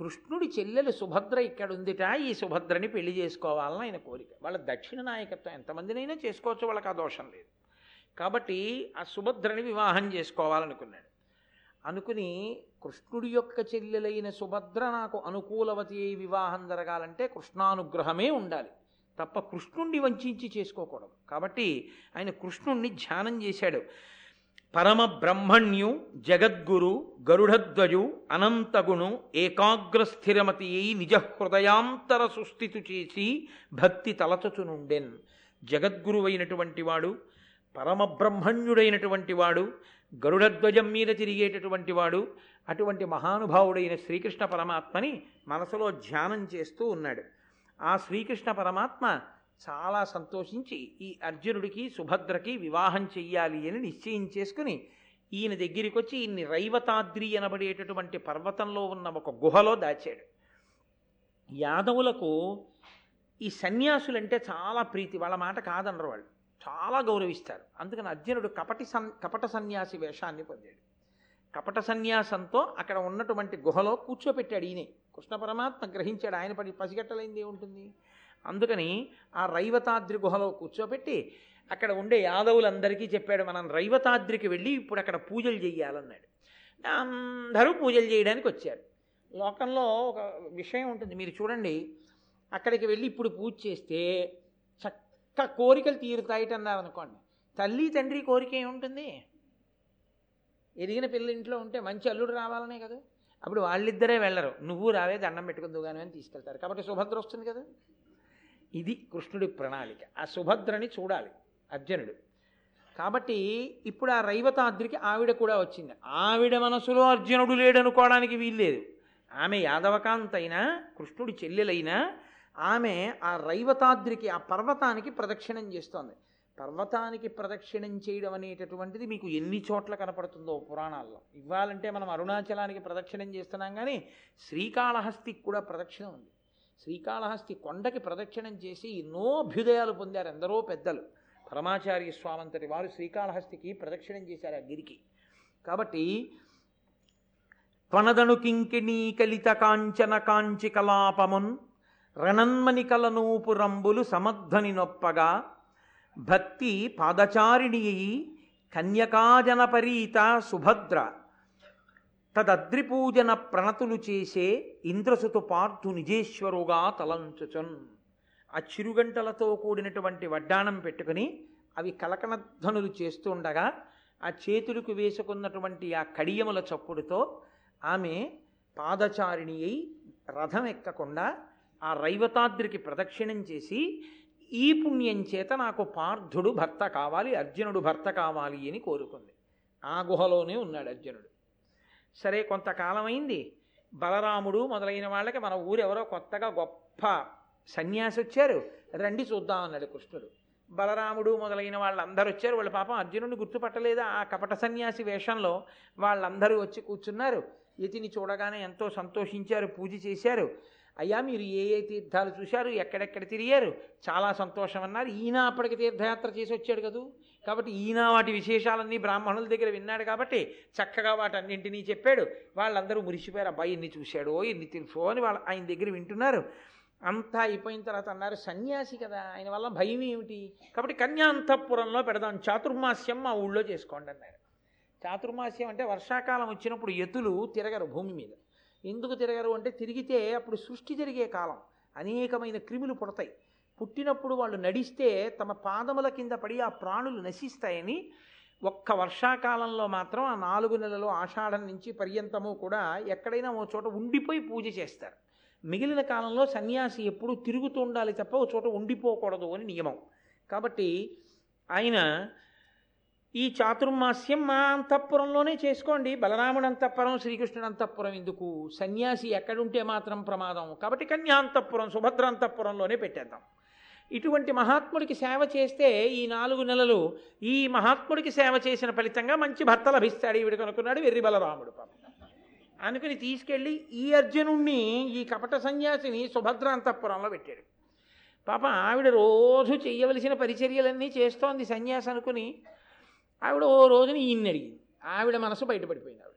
కృష్ణుడి చెల్లెలు సుభద్ర ఇక్కడ ఉందిట ఈ సుభద్రని పెళ్ళి చేసుకోవాలని ఆయన కోరిక. వాళ్ళ దక్షిణ నాయకత్వం ఎంతమందినైనా చేసుకోవచ్చు వాళ్ళకి ఆ దోషం లేదు. కాబట్టి ఆ సుభద్రని వివాహం చేసుకోవాలనుకున్నాడు. అనుకుని కృష్ణుడి యొక్క చెల్లెలైన సుభద్ర నాకు అనుకూలవతి వివాహం జరగాలంటే కృష్ణానుగ్రహమే ఉండాలి. తప్ప కృష్ణుణ్ణి వంచించి చేసుకోకూడదు. కాబట్టి ఆయన కృష్ణుణ్ణి ధ్యానం చేశాడు. పరమ బ్రహ్మణ్యు జగద్గురు గరుడధ్వజు అనంతగుణు ఏకాగ్రస్థిరమతి అయి నిజహృదయాంతర సుస్థితు చేసి భక్తి తలచచునుండెన్. జగద్గురువైనటువంటి వాడు పరమబ్రహ్మణ్యుడైనటువంటి వాడు గరుడధ్వజం మీద తిరిగేటటువంటి వాడు అటువంటి మహానుభావుడైన శ్రీకృష్ణ పరమాత్మని మనసులో ధ్యానం చేస్తూ ఉన్నాడు. ఆ శ్రీకృష్ణ పరమాత్మ చాలా సంతోషించి ఈ అర్జునుడికి సుభద్రకి వివాహం చెయ్యాలి అని నిశ్చయం చేసుకుని ఈయన దగ్గరికి వచ్చి ఈయన్ని రైవతాద్రి అనబడేటటువంటి పర్వతంలో ఉన్న ఒక గుహలో దాచాడు. యాదవులకు ఈ సన్యాసులంటే చాలా ప్రీతి వాళ్ళ మాట కాదనరు వాళ్ళు. చాలా గౌరవిస్తారు. అందుకని అర్జునుడు కపటి సన్ కపట సన్యాసి వేషాన్ని పొందాడు. కపట సన్యాసంతో అక్కడ ఉన్నటువంటి గుహలో కూర్చోపెట్టాడు ఈయనే. కృష్ణ పరమాత్మ గ్రహించాడు ఆయన పడి పసిగట్టలైంది ఏముంటుంది అందుకని ఆ రైవతాద్రి గుహలో కూర్చోబెట్టి అక్కడ ఉండే యాదవులందరికీ చెప్పాడు మనం రైవతాద్రికి వెళ్ళి ఇప్పుడు అక్కడ పూజలు చేయాలన్నాడు అందరూ పూజలు చేయడానికి వచ్చారు. లోకంలో ఒక విషయం ఉంటుంది మీరు చూడండి. అక్కడికి వెళ్ళి ఇప్పుడు పూజ చేస్తే చక్క కోరికలు తీరుతాయిట అన్నారు అనుకోండి తల్లి తండ్రి కోరిక ఏముంటుంది? ఎదిగిన పిల్ల ఇంట్లో ఉంటే మంచి అల్లుడు రావాలనే కదా. అప్పుడు వాళ్ళిద్దరే వెళ్ళరు. నువ్వు రావే దండం పెట్టుకుందువు కానీ అని తీసుకెళ్తారు. కాబట్టి సుభద్ర వస్తుంది కదా. ఇది కృష్ణుడి ప్రణాళిక. ఆ సుభద్రని చూడాలి అర్జునుడు. కాబట్టి ఇప్పుడు ఆ రైవతాద్రికి ఆవిడ కూడా వచ్చింది. ఆవిడ మనసులో అర్జునుడు లేడనుకోవడానికి వీల్లేదు. ఆమె యాదవకాంతైనా కృష్ణుడి చెల్లెలైనా ఆమె ఆ రైవతాద్రికి ఆ పర్వతానికి ప్రదక్షిణం చేస్తోంది. పర్వతానికి ప్రదక్షిణం చేయడం అనేటటువంటిది మీకు ఎన్ని చోట్ల కనపడుతుందో పురాణాల్లో. ఇవ్వాలంటే మనం అరుణాచలానికి ప్రదక్షిణం చేస్తున్నాం కానీ శ్రీకాళహస్తికి కూడా ప్రదక్షిణ ఉంది. శ్రీకాళహస్తి కొండకి ప్రదక్షిణం చేసి ఎన్నో అభ్యుదయాలు పొందారు ఎందరో పెద్దలు. పరమాచార్య స్వామంతటి వారు శ్రీకాళహస్తికి ప్రదక్షిణం చేశారు ఆ గిరికి. కాబట్టి త్వనదను కింకిణీ కలిత కాంచన కాంచి కలాపమున్ రణన్మని కలనూపు రంబులు సమర్థని నొప్పగా భక్తి పాదచారిణి కన్యకాజనపరీత సుభద్ర తదద్రిపూజన ప్రణతులు చేసే ఇంద్రసుతు పార్థు నిజేశ్వరుగా తలంచుచన్. ఆ చిరుగంటలతో కూడినటువంటి వడ్డాణం పెట్టుకుని అవి కలకనధ్వనులు చేస్తుండగా ఆ చేతులకు వేసుకున్నటువంటి ఆ కడియముల చప్పుడుతో ఆమె పాదచారిణి అయి రథం ఎక్కకుండా ఆ రైవతాద్రికి ప్రదక్షిణం చేసి ఈ పుణ్యం చేత నాకు పార్థుడు భర్త కావాలి అర్జునుడు భర్త కావాలి అని కోరుకుంది. ఆ గుహలోనే ఉన్నాడు అర్జునుడు. సరే కొంతకాలమైంది బలరాముడు మొదలైన వాళ్ళకి మన ఊరెవరో కొత్తగా గొప్ప సన్యాసి వచ్చారు. రండి చూద్దాం అన్నాడు కృష్ణుడు. బలరాముడు మొదలైన వాళ్ళందరూ వచ్చారు. వాళ్ళ పాపం అర్జునుడిని గుర్తుపట్టలేదా? ఆ కపట సన్యాసి వేషంలో వాళ్ళందరూ వచ్చి కూర్చున్నారు. యతిని చూడగానే ఎంతో సంతోషించారు పూజ చేశారు. అయ్యా మీరు ఏ ఏ తీర్థాలు చూశారు? ఎక్కడెక్కడ తిరిగారు? చాలా సంతోషం అన్నారు. ఈయన అప్పటికి తీర్థయాత్ర చేసి వచ్చాడు కదూ. కాబట్టి ఈయన వాటి విశేషాలన్నీ బ్రాహ్మణుల దగ్గర విన్నాడు కాబట్టి చక్కగా వాటన్నింటినీ చెప్పాడు. వాళ్ళందరూ మురిసిపోయారు. అబ్బాయి ఎన్ని చూశాడో ఎన్ని తెలుసో అని వాళ్ళు ఆయన దగ్గర వింటున్నారు. అంతా అయిపోయిన తర్వాత అన్నారు సన్యాసి కదా ఆయన వల్ల భయం ఏమిటి? కాబట్టి కన్యాంతఃపురంలో పెడదాం చాతుర్మాస్యం మా ఊళ్ళో చేసుకోండి అన్నారు. చాతుర్మాస్యం అంటే వర్షాకాలం వచ్చినప్పుడు ఎతులు తిరగరు భూమి మీద. ఎందుకు తిరగరు అంటే తిరిగితే అప్పుడు సృష్టి జరిగే కాలం. అనేకమైన క్రిములు పుడతాయి. పుట్టినప్పుడు వాళ్ళు నడిస్తే తమ పాదముల కింద పడి ఆ ప్రాణులు నశిస్తాయని ఒక్క వర్షాకాలంలో మాత్రం ఆ నాలుగు నెలలు ఆషాఢం నుంచి పర్యంతము కూడా ఎక్కడైనా ఓ చోట ఉండిపోయి పూజ చేస్తారు. మిగిలిన కాలంలో సన్యాసి ఎప్పుడు తిరుగుతూ ఉండాలి తప్ప ఓ చోట ఉండిపోకూడదు అని నియమం. కాబట్టి ఆయన ఈ చాతుర్మాస్యం మా అంతఃపురంలోనే చేసుకోండి. బలరాముడు అంతఃపురం శ్రీకృష్ణుడు అంతఃపురం ఎందుకు సన్యాసి ఎక్కడుంటే మాత్రం ప్రమాదం. కాబట్టి కన్యాంతఃపురం సుభద్ర అంతఃపురంలోనే పెట్టేద్దాం. ఇటువంటి మహాత్ముడికి సేవ చేస్తే ఈ నాలుగు నెలలు ఈ మహాత్ముడికి సేవ చేసిన ఫలితంగా మంచి భర్త లభిస్తాడు ఈవిడ అనుకున్నాడు వెర్రి బలరాముడు పాపం. అనుకుని తీసుకెళ్ళి ఈ అర్జునుణ్ణి ఈ కపట సన్యాసిని సుభద్ర అంతఃపురంలో పెట్టాడు. పాప ఆవిడ రోజు చేయవలసిన పరిచర్యలన్నీ చేస్తోంది సన్యాసి అనుకుని ఆవిడ ఓ రోజున ఈయన్ని అడిగింది. ఆవిడ మనసు బయటపడిపోయింది ఆవిడ.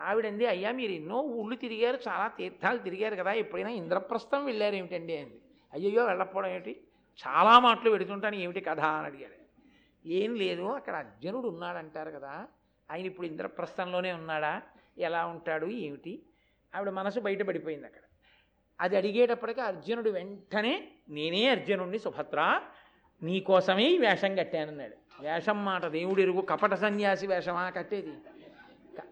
ఆవిడంది అయ్యా మీరు ఎన్నో ఊళ్ళు తిరిగారు చాలా తీర్థాలు తిరిగారు కదా ఎప్పుడైనా ఇంద్రప్రస్థం వెళ్ళారు ఏమిటండి అంది. అయ్యయ్యో వెళ్ళకపోవడం ఏమిటి? చాలా మాటలు పెడుతుంటాను ఏమిటి కథ అని అడిగాడు. ఏం లేదు అక్కడ అర్జునుడు ఉన్నాడంటారు కదా ఆయన ఇప్పుడు ఇంద్రప్రస్థంలోనే ఉన్నాడా ఎలా ఉంటాడు ఏమిటి? ఆవిడ మనసు బయటపడిపోయింది అక్కడ. అది అడిగేటప్పటికీ అర్జునుడు వెంటనే నేనే అర్జునుడిని సుభద్ర నీకోసమే ఈ వేషం కట్టానన్నాడు. వేషం మాట దేవుడు ఎరుగు కపట సన్యాసి వేషమా కట్టేది?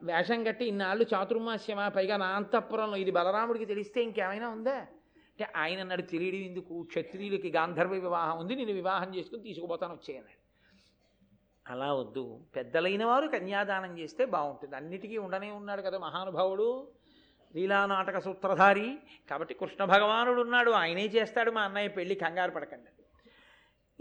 వేషం కట్టి ఇన్నాళ్ళు చాతుర్మాస్యమా పైగా నా అంతఃపురంలో ఇది బలరాముడికి తెలిస్తే ఇంకేమైనా ఉందా? అంటే ఆయన అన్నాడు తెలియడం ఎందుకు క్షత్రియులకి గాంధర్వ వివాహం ఉంది నేను వివాహం చేసుకుని తీసుకుపోతాను వచ్చేయన్నాడు అలా వద్దు. పెద్దలైన వారు కన్యాదానం చేస్తే బాగుంటుంది. అన్నిటికీ ఉండనే ఉన్నాడు కదా మహానుభావుడు. లీలానాటక సూత్రధారి. కాబట్టి కృష్ణ భగవానుడు ఉన్నాడు. ఆయనే చేస్తాడు. మా అన్నయ్య పెళ్ళి కంగారు పడకండి.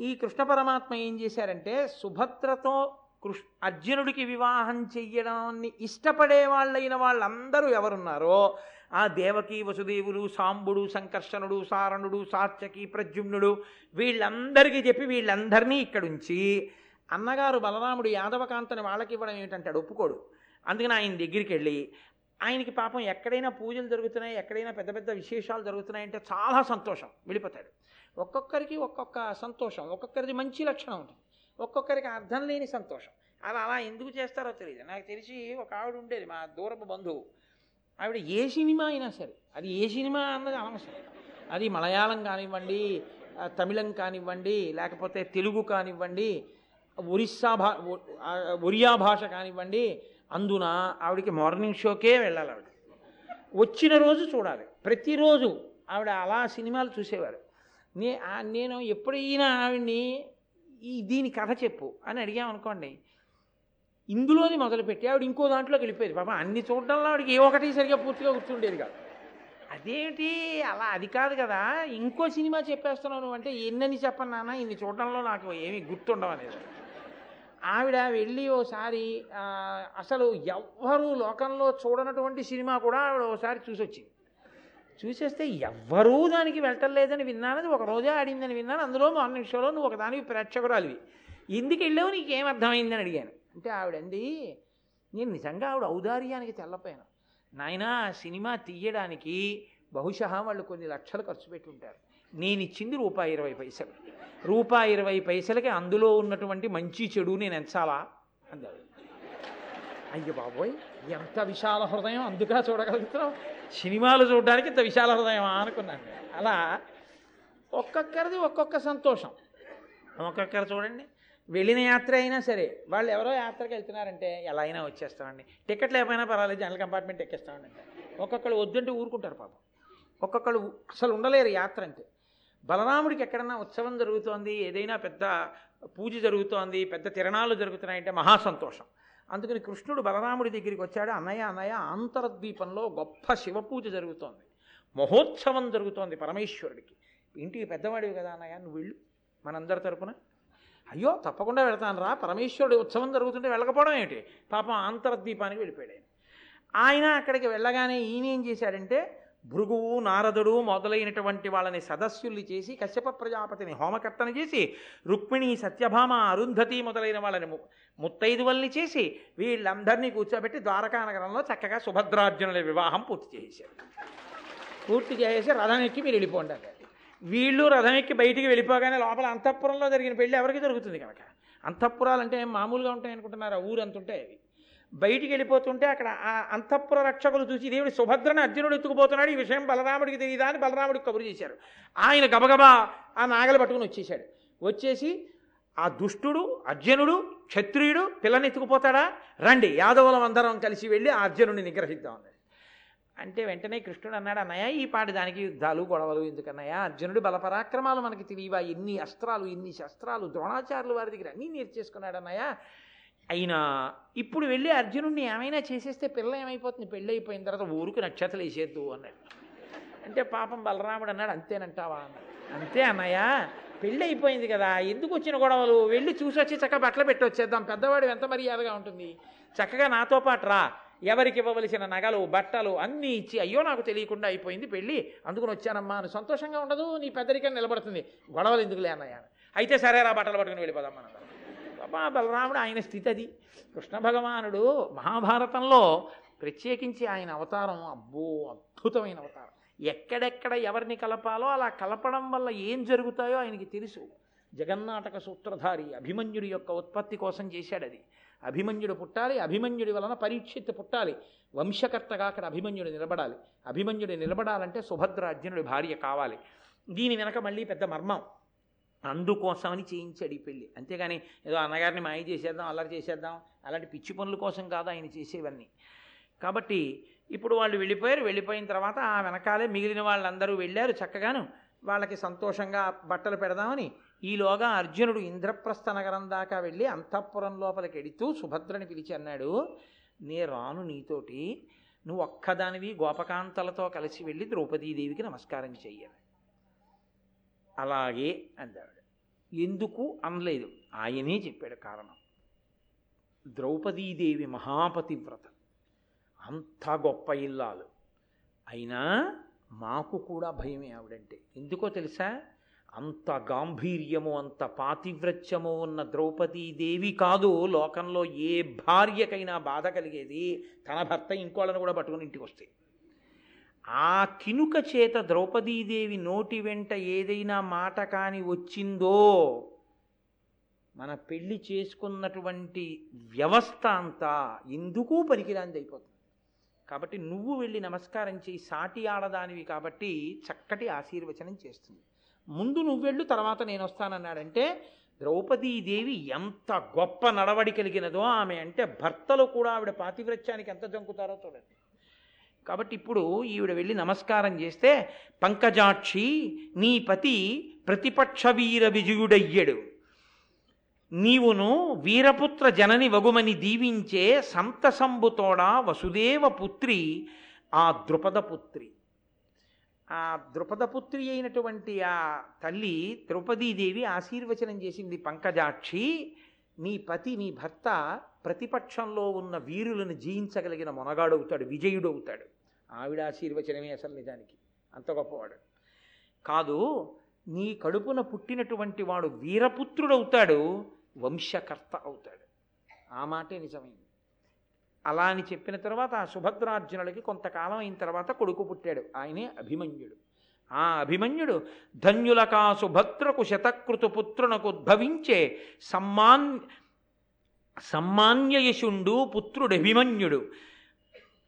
ఈ కృష్ణ పరమాత్మ ఏం చేశారంటే సుభద్రతో కృష్ అర్జునుడికి వివాహం చెయ్యడాన్ని ఇష్టపడే వాళ్ళైన వాళ్ళందరూ ఎవరున్నారో ఆ దేవకి వసుదేవులు సాంబుడు సంకర్షణుడు సారణుడు సాత్యకి ప్రద్యుమ్నుడు వీళ్ళందరికీ చెప్పి వీళ్ళందరినీ ఇక్కడుంచి అన్నగారు బలరాముడు యాదవకాంతని వాళ్ళకి ఇవ్వడం ఏమిటంటాడు ఒప్పుకోడు. అందుకని ఆయన దగ్గరికి వెళ్ళి ఆయనకి పాపం ఎక్కడైనా పూజలు జరుగుతున్నాయి ఎక్కడైనా పెద్ద పెద్ద విశేషాలు జరుగుతున్నాయంటే చాలా సంతోషం వెళ్ళిపోతాడు. ఒక్కొక్కరికి ఒక్కొక్క సంతోషం ఒక్కొక్కరిది మంచి లక్షణం ఉంటుంది ఒక్కొక్కరికి అర్థం లేని సంతోషం. అలా అలా ఎందుకు చేస్తారో తెలియదు. నాకు తెలిసి ఒక ఆవిడ ఉండేది మా దూరపు బంధువు. ఆవిడ ఏ సినిమా అయినా సరే అది ఏ సినిమా అన్నది అనవసరం. అది మలయాళం కానివ్వండి తమిళం కానివ్వండి లేకపోతే తెలుగు కానివ్వండి ఒరిస్సా భా ఒరియా భాష కానివ్వండి అందున ఆవిడకి మార్నింగ్ షోకే వెళ్ళాలి ఆవిడ. వచ్చిన రోజు చూడాలి. ప్రతిరోజు ఆవిడ అలా సినిమాలు చూసేవారు. నే నేను ఎప్పుడైనా ఆవిడ్ని ఈ దీని కథ చెప్పు అని అడిగామనుకోండి ఇందులోని మొదలుపెట్టి ఆవిడ ఇంకో దాంట్లోకి వెళ్ళిపోయేది. పాప అన్ని చూడడంలో ఆవిడకి ఏ ఒకటి సరిగా పూర్తిగా గుర్తుండేది కాదు. అదేమిటి అలా అది కాదు కదా. ఇంకో సినిమా చెప్పేస్తున్నావు నువ్వు అంటే ఎన్నని చెప్పను నాన్న ఇన్ని చూడడంలో నాకు ఏమీ గుర్తుండవనేది. ఆవిడ వెళ్ళి ఓసారి అసలు ఎవ్వరూ లోకంలో చూడనటువంటి సినిమా కూడా ఆవిడ ఓసారి చూసొచ్చింది. చూసేస్తే ఎవ్వరూ దానికి వెళ్ళలేదని విన్నానది ఒక రోజే ఆడిందని విన్నాను. అందులో మార్నింగ్ షోలో నువ్వు ఒకదానికి ప్రేక్షకురాలివి. ఎందుకు వెళ్ళావు? నీకేం అర్థమైందని అడిగాను. అంటే ఆవిడండి నేను నిజంగా ఆవిడ ఔదార్యానికి తెల్లపోయాను. నాయనా సినిమా తీయడానికి బహుశా వాళ్ళు కొన్ని లక్షలు ఖర్చు పెట్టుంటారు. నేను ఇచ్చింది రూపాయి ఇరవై పైసలు. రూపాయి ఇరవై పైసలకి అందులో ఉన్నటువంటి మంచి చెడు నేను ఎంచాలా? అందాడు. అయ్య బాబోయ్ ఎంత విశాల హృదయం అందుకా చూడగలుగుతున్నాం సినిమాలు చూడడానికి ఇంత విశాల హృదయం అనుకున్నాను అలా ఒక్కొక్కరిది ఒక్కొక్క సంతోషం. ఒక్కొక్కరు చూడండి వెళ్ళిన యాత్ర అయినా సరే వాళ్ళు ఎవరో యాత్రకి వెళ్తున్నారంటే ఎలా అయినా వచ్చేస్తామండి. టికెట్ లేకపోయినా పర్వాలేదు జనరల్ కంపార్ట్మెంట్ ఎక్కేస్తామండి. ఒక్కొక్కళ్ళు వద్దంటే ఊరుకుంటారు పాపం. ఒక్కొక్కళ్ళు అసలు ఉండలేరు యాత్ర అంటే బలరాముడికి ఎక్కడన్నా ఉత్సవం జరుగుతోంది ఏదైనా పెద్ద పూజ జరుగుతోంది పెద్ద తిరణాలు జరుగుతున్నాయంటే మహా సంతోషం అందుకని కృష్ణుడు బలరాముడి దగ్గరికి వచ్చాడు అన్నయ్య అన్నయ్య అంతరద్వీపంలో గొప్ప శివ పూజ జరుగుతోంది. మహోత్సవం జరుగుతోంది పరమేశ్వరుడికి. ఇంటికి పెద్దవాడివి కదా అన్నయ్య నువ్వు వెళ్ళు. మనందరి తరపున అయ్యో తప్పకుండా వెళతాను రా. పరమేశ్వరుడి ఉత్సవం జరుగుతుంటే వెళ్ళకపోవడం ఏమిటి? పాపం ఆంతరద్వీపానికి వెళ్ళిపోయాడు. ఆయన. అక్కడికి వెళ్ళగానే ఈయన ఏం చేశాడంటే భృగువు నారదుడు మొదలైనటువంటి వాళ్ళని సదస్సుల్ని చేసి కశ్యప ప్రజాపతిని హోమకర్తన చేసి రుక్మిణి సత్యభామ అరుంధతి మొదలైన వాళ్ళని ము- ముత్తైదువల్ని చేసి వీళ్ళందరినీ కూర్చోబెట్టి ద్వారకా నగరంలో చక్కగా సుభద్రార్జునుల వివాహం పూర్తి చేశారు పూర్తి చేసేసి రథం ఎక్కి మీరు వెళ్ళిపోండి వీళ్ళు రథమెక్కి బయటికి వెళ్ళిపోగానే లోపల అంతఃపురంలో జరిగిన పెళ్ళి ఎవరికి జరుగుతుంది కనుక? అంతఃపురాలు అంటే మామూలుగా ఉంటాయి ఆ ఊరు అంత ఉంటాయి అవి. బయటికి వెళ్ళిపోతుంటే అక్కడ ఆ అంతఃపుర రక్షకులు చూసి దేవుడు సుభద్రని అర్జునుడు ఎత్తుకుపోతున్నాడు ఈ విషయం బలరాముడికి తెలియదా అని బలరాముడికి కబురు చేశారు. ఆయన గబగబా ఆ నాగలు పట్టుకుని వచ్చేసాడు వచ్చేసి ఆ దుష్టుడు అర్జునుడు క్షత్రియుడు పిల్లని ఎత్తుకుపోతాడా? రండి యాదవులం అందరం కలిసి వెళ్ళి ఆ అర్జునుడిని నిగ్రహిద్దాం అంటే వెంటనే కృష్ణుడు అన్నాడు అన్నయ్య ఈ పాటి దానికి యుద్ధాలు గొడవలు ఎందుకన్నయ్య? అర్జునుడు బలపరాక్రమాలు మనకి తెలియవా? ఎన్ని అస్త్రాలు ఎన్ని శస్త్రాలు ద్రోణాచార్యులు వారి దగ్గర అన్నీ నేర్చేసుకున్నాడు అన్నయ్య. అయినా ఇప్పుడు వెళ్ళి అర్జునుడిని ఏమైనా చేసేస్తే పిల్ల ఏమైపోతుంది? పెళ్ళి అయిపోయిన తర్వాత ఊరుకు నక్షత్రాలు వేసేద్దు అన్నాడు. అంటే పాపం బలరాముడు అన్నాడు అంతేనంటావా? అన్నాడు. అంతే అన్నయ్య పెళ్ళి అయిపోయింది కదా ఎందుకు వచ్చిన గొడవలు? వెళ్ళి చూసి వచ్చి చక్కగా బట్టలు పెట్టి వచ్చేద్దాం. పెద్దవాడు ఎంత మర్యాదగా ఉంటుంది? చక్కగా నాతో పాటు రా. ఎవరికి ఇవ్వవలసిన నగలు బట్టలు అన్నీ ఇచ్చి అయ్యో నాకు తెలియకుండా అయిపోయింది పెళ్ళి అందుకుని వచ్చానమ్మా అని సంతోషంగా ఉండదు నీ పెద్దరికైనా నిలబడుతుంది. గొడవలు ఎందుకులే అన్నయ్య? అయితే సరే రా బట్టలు పట్టుకుని వెళ్ళిపోదాం మనం బాబా బలరాముడు ఆయన స్థితి అది. కృష్ణ భగవానుడు మహాభారతంలో ప్రత్యేకించి ఆయన అవతారం అబ్బో అద్భుతమైన అవతారం. ఎక్కడెక్కడ ఎవరిని కలపాలో అలా కలపడం వల్ల ఏం జరుగుతాయో ఆయనకి తెలుసు. జగన్నాటక సూత్రధారి అభిమన్యుడి యొక్క ఉత్పత్తి కోసం చేశాడు అది. అభిమన్యుడు పుట్టాలి అభిమన్యుడి వలన పరీక్షిత్ పుట్టాలి. వంశకర్తగా అక్కడ అభిమన్యుడు నిలబడాలి. అభిమన్యుడు నిలబడాలంటే సుభద్ర అర్జునుడి భార్య కావాలి. దీని వెనక మళ్ళీ పెద్ద మర్మం. అందుకోసమని చేయించాడు ఈ పెళ్ళి అంతేగాని ఏదో అన్నగారిని మాయ చేసేద్దాం అల్లరి చేసేద్దాం అలాంటి పిచ్చి పనుల కోసం కాదు ఆయన చేసేవన్నీ. కాబట్టి ఇప్పుడు వాళ్ళు వెళ్ళిపోయారు. వెళ్ళిపోయిన తర్వాత ఆ వెనకాలే మిగిలిన వాళ్ళందరూ వెళ్ళారు. చక్కగాను వాళ్ళకి సంతోషంగా బట్టలు పెడదామని ఈలోగా అర్జునుడు ఇంద్రప్రస్థ నగరం దాకా వెళ్ళి అంతఃపురం లోపలికి ఎడుతూ సుభద్రని పిలిచి అన్నాడు నే రాను నీతోటి. నువ్వు ఒక్కదానివి గోపకాంతలతో కలిసి వెళ్ళి ద్రౌపదీదేవికి నమస్కారం చెయ్యాలి అలాగే అందాడు ఎందుకు అనలేదు? ఆయనే చెప్పాడు కారణం. ద్రౌపదీదేవి మహాపతివ్రత. అంత గొప్ప ఇల్లాలు. అయినా మాకు కూడా భయమే ఆవిడంటే. ఎందుకో తెలుసా? అంత గాంభీర్యము అంత పాతివ్రత్యము ఉన్న ద్రౌపదీదేవి కాదు. లోకంలో ఏ భార్యకైనా బాధ కలిగేది తన భర్త ఇంకోళ్ళని కూడా పట్టుకుని ఇంటికి వస్తే. ఆ కినుక చేత ద్రౌపదీదేవి నోటి వెంట ఏదైనా మాట కాని వచ్చిందో మన పెళ్ళి చేసుకున్నటువంటి వ్యవస్థ అంతా ఎందుకు పనికిరాంది అయిపోతుంది. కాబట్టి నువ్వు వెళ్ళి నమస్కారం చేయి సాటి ఆడదానివి కాబట్టి చక్కటి ఆశీర్వచనం చేస్తుంది. ముందు నువ్వెళ్ళు తర్వాత నేను వస్తానన్నాడంటే ద్రౌపదీదేవి ఎంత గొప్ప నడవడి కలిగినదో ఆమె అంటే భర్తలు కూడా ఆవిడ పాతివ్రత్యానికి ఎంత జంకుతారో చూడండి. కాబట్టి ఇప్పుడు ఈవిడ వెళ్ళి నమస్కారం చేస్తే పంకజాక్షి నీ పతి ప్రతిపక్ష వీర విజయుడయ్యడు. నీవును వీరపుత్ర జనని వగుమని దీవించే సంతసంబుతోడా వసుదేవ పుత్రి ఆ ద్రుపద పుత్రి. ఆ ద్రుపద పుత్రి అయినటువంటి ఆ తల్లి ద్రౌపదీదేవి ఆశీర్వచనం చేసింది పంకజాక్షి నీ పతి నీ భర్త ప్రతిపక్షంలో ఉన్న వీరులను జయించగలిగిన మొనగాడవుతాడు విజయుడవుతాడు ఆవిడ ఆశీర్వచనమే అసలు నిజానికి. అంత గొప్పవాడు. కాదు నీ కడుపున పుట్టినటువంటి వాడు వీరపుత్రుడవుతాడు వంశకర్త అవుతాడు. ఆ మాటే నిజమైంది. అలా అని చెప్పిన తర్వాత ఆ సుభద్రార్జునుడికి కొంతకాలం అయిన తర్వాత కొడుకు పుట్టాడు. ఆయనే అభిమన్యుడు. ఆ అభిమన్యుడు ధన్యులకా సుభద్రకు శతకృతు పుత్రునకు ఉద్భవించే సమ్మాన్ సమ్మాన్యయశుండు పుత్రుడు అభిమన్యుడు.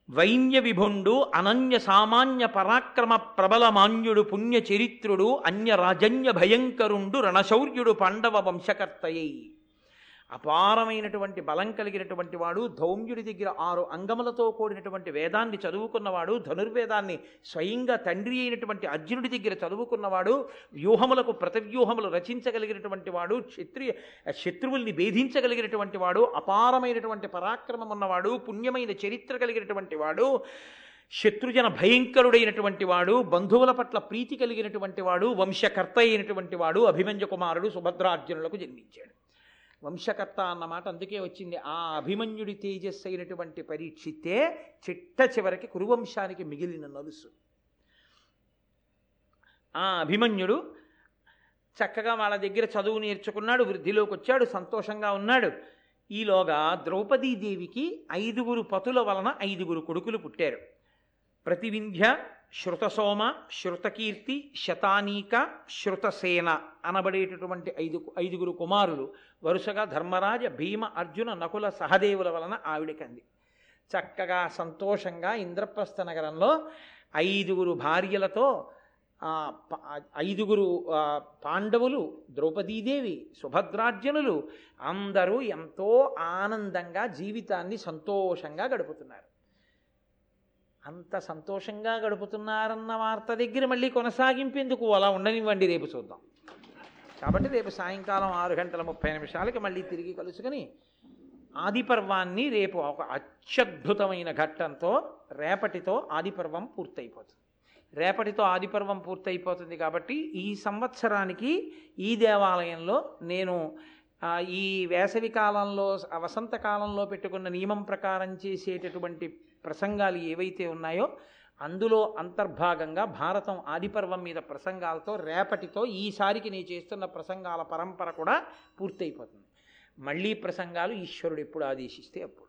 వైన్య విభుండు అనన్య సామాన్య పరాక్రమ ప్రబలమాన్యుడు పుణ్య చరిత్రుడు అన్య రాజన్య భయంకరుండు రణశౌర్యుడు పాండవ వంశకర్తయ్యి అపారమైనటువంటి బలం కలిగినటువంటి వాడు ధౌమ్యుడి దగ్గర ఆరు అంగములతో కూడినటువంటి వేదాన్ని చదువుకున్నవాడు ధనుర్వేదాన్ని స్వయంగా తండ్రి అయినటువంటి అర్జునుడి దగ్గర చదువుకున్నవాడు వ్యూహములకు ప్రతివ్యూహములు రచించగలిగినటువంటి వాడు క్షత్రియ శత్రువుల్ని భేధించగలిగినటువంటి వాడు అపారమైనటువంటి పరాక్రమం ఉన్నవాడు పుణ్యమైన చరిత్ర కలిగినటువంటి వాడు శత్రుజన భయంకరుడైనటువంటి వాడు బంధువుల పట్ల ప్రీతి కలిగినటువంటి వాడు వంశకర్త అయినటువంటి వాడు అభిమన్య కుమారుడు సుభద్రార్జునులకు జన్మించాడు. వంశకర్త అన్నమాట అందుకే వచ్చింది. ఆ అభిమన్యుడి తేజస్సు అయినటువంటి పరీక్షితే చిట్ట చివరికి కురువంశానికి మిగిలిన నలుసు. ఆ అభిమన్యుడు చక్కగా వాళ్ళ దగ్గర చదువు నేర్చుకున్నాడు వృద్ధిలోకి వచ్చాడు సంతోషంగా ఉన్నాడు. ఈలోగా ద్రౌపదీదేవికి ఐదుగురు పతుల వలన ఐదుగురు కొడుకులు పుట్టారు. ప్రతివింధ్య శృతసోమ శృతకీర్తి శతానీక శృతసేన అనబడేటటువంటి ఐదు ఐదుగురు కుమారులు వరుసగా ధర్మరాజ భీమ అర్జున నకుల సహదేవుల వలన ఆవిడకంది. చక్కగా సంతోషంగా ఇంద్రప్రస్థ నగరంలో ఐదుగురు భార్యలతో ఐదుగురు పాండవులు ద్రౌపదీదేవి సుభద్రార్జునులు అందరూ ఎంతో ఆనందంగా జీవితాన్ని సంతోషంగా గడుపుతున్నారు. అంత సంతోషంగా గడుపుతున్నారన్న వార్త దగ్గర మళ్ళీ కొనసాగింపేందుకు అలా ఉండనివ్వండి రేపు చూద్దాం. కాబట్టి రేపు సాయంకాలం ఆరు గంటల ముప్పై నిమిషాలకి మళ్ళీ తిరిగి కలుసుకొని ఆదిపర్వాన్ని రేపు ఒక అత్యద్భుతమైన ఘట్టంతో రేపటితో ఆదిపర్వం పూర్తయిపోతుంది. రేపటితో ఆదిపర్వం పూర్తయిపోతుంది కాబట్టి ఈ సంవత్సరానికి ఈ దేవాలయంలో నేను ఈ వేసవి కాలంలో వసంతకాలంలో పెట్టుకున్న నియమం ప్రకారం చేసేటటువంటి ప్రసంగాలు ఏవైతే ఉన్నాయో అందులో అంతర్భాగంగా భారతం ఆదిపర్వం మీద ప్రసంగాలతో రేపటితో ఈసారికి నేను చేస్తున్న ప్రసంగాల పరంపర కూడా పూర్తయిపోతుంది. మళ్ళీ ప్రసంగాలు ఈశ్వరుడు ఎప్పుడు ఆదేశిస్తే అప్పుడు.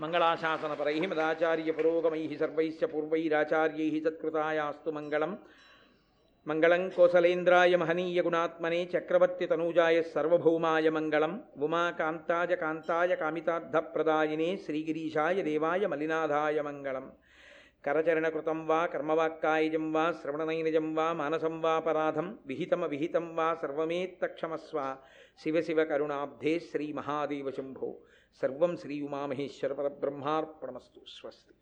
మంగళాశాసనపరై మదాచార్య పురోగమై సర్వైశ్చ పూర్వైరాచార్యై తత్కృతాయాస్తు మంగళం. మంగళం కోసలేంద్రాయ మహనీయ గుణాత్మనే చక్రవర్తి తనూజాయ సర్వభౌమాయ మంగళం ఉమాకాంతాయ కాంతాయ కామితార్థప్రదాయినే శ్రీగిరీశాయ దేవాయ మలినాథాయ మంగళం. కరచరణకృతం వా కర్మవాక్కాయజం వా శ్రవణనైనజం వా మానసం వా పరాధం విహితమ విహితం వా సర్వమేత్తక్షమస్వ. శివ శివ కరుణాబ్ధే శ్రీ మహాదేవ శంభో. సర్వం శ్రీ ఉమామహేశ్వర పరబ్రహ్మార్పణమస్తు. స్వస్తి.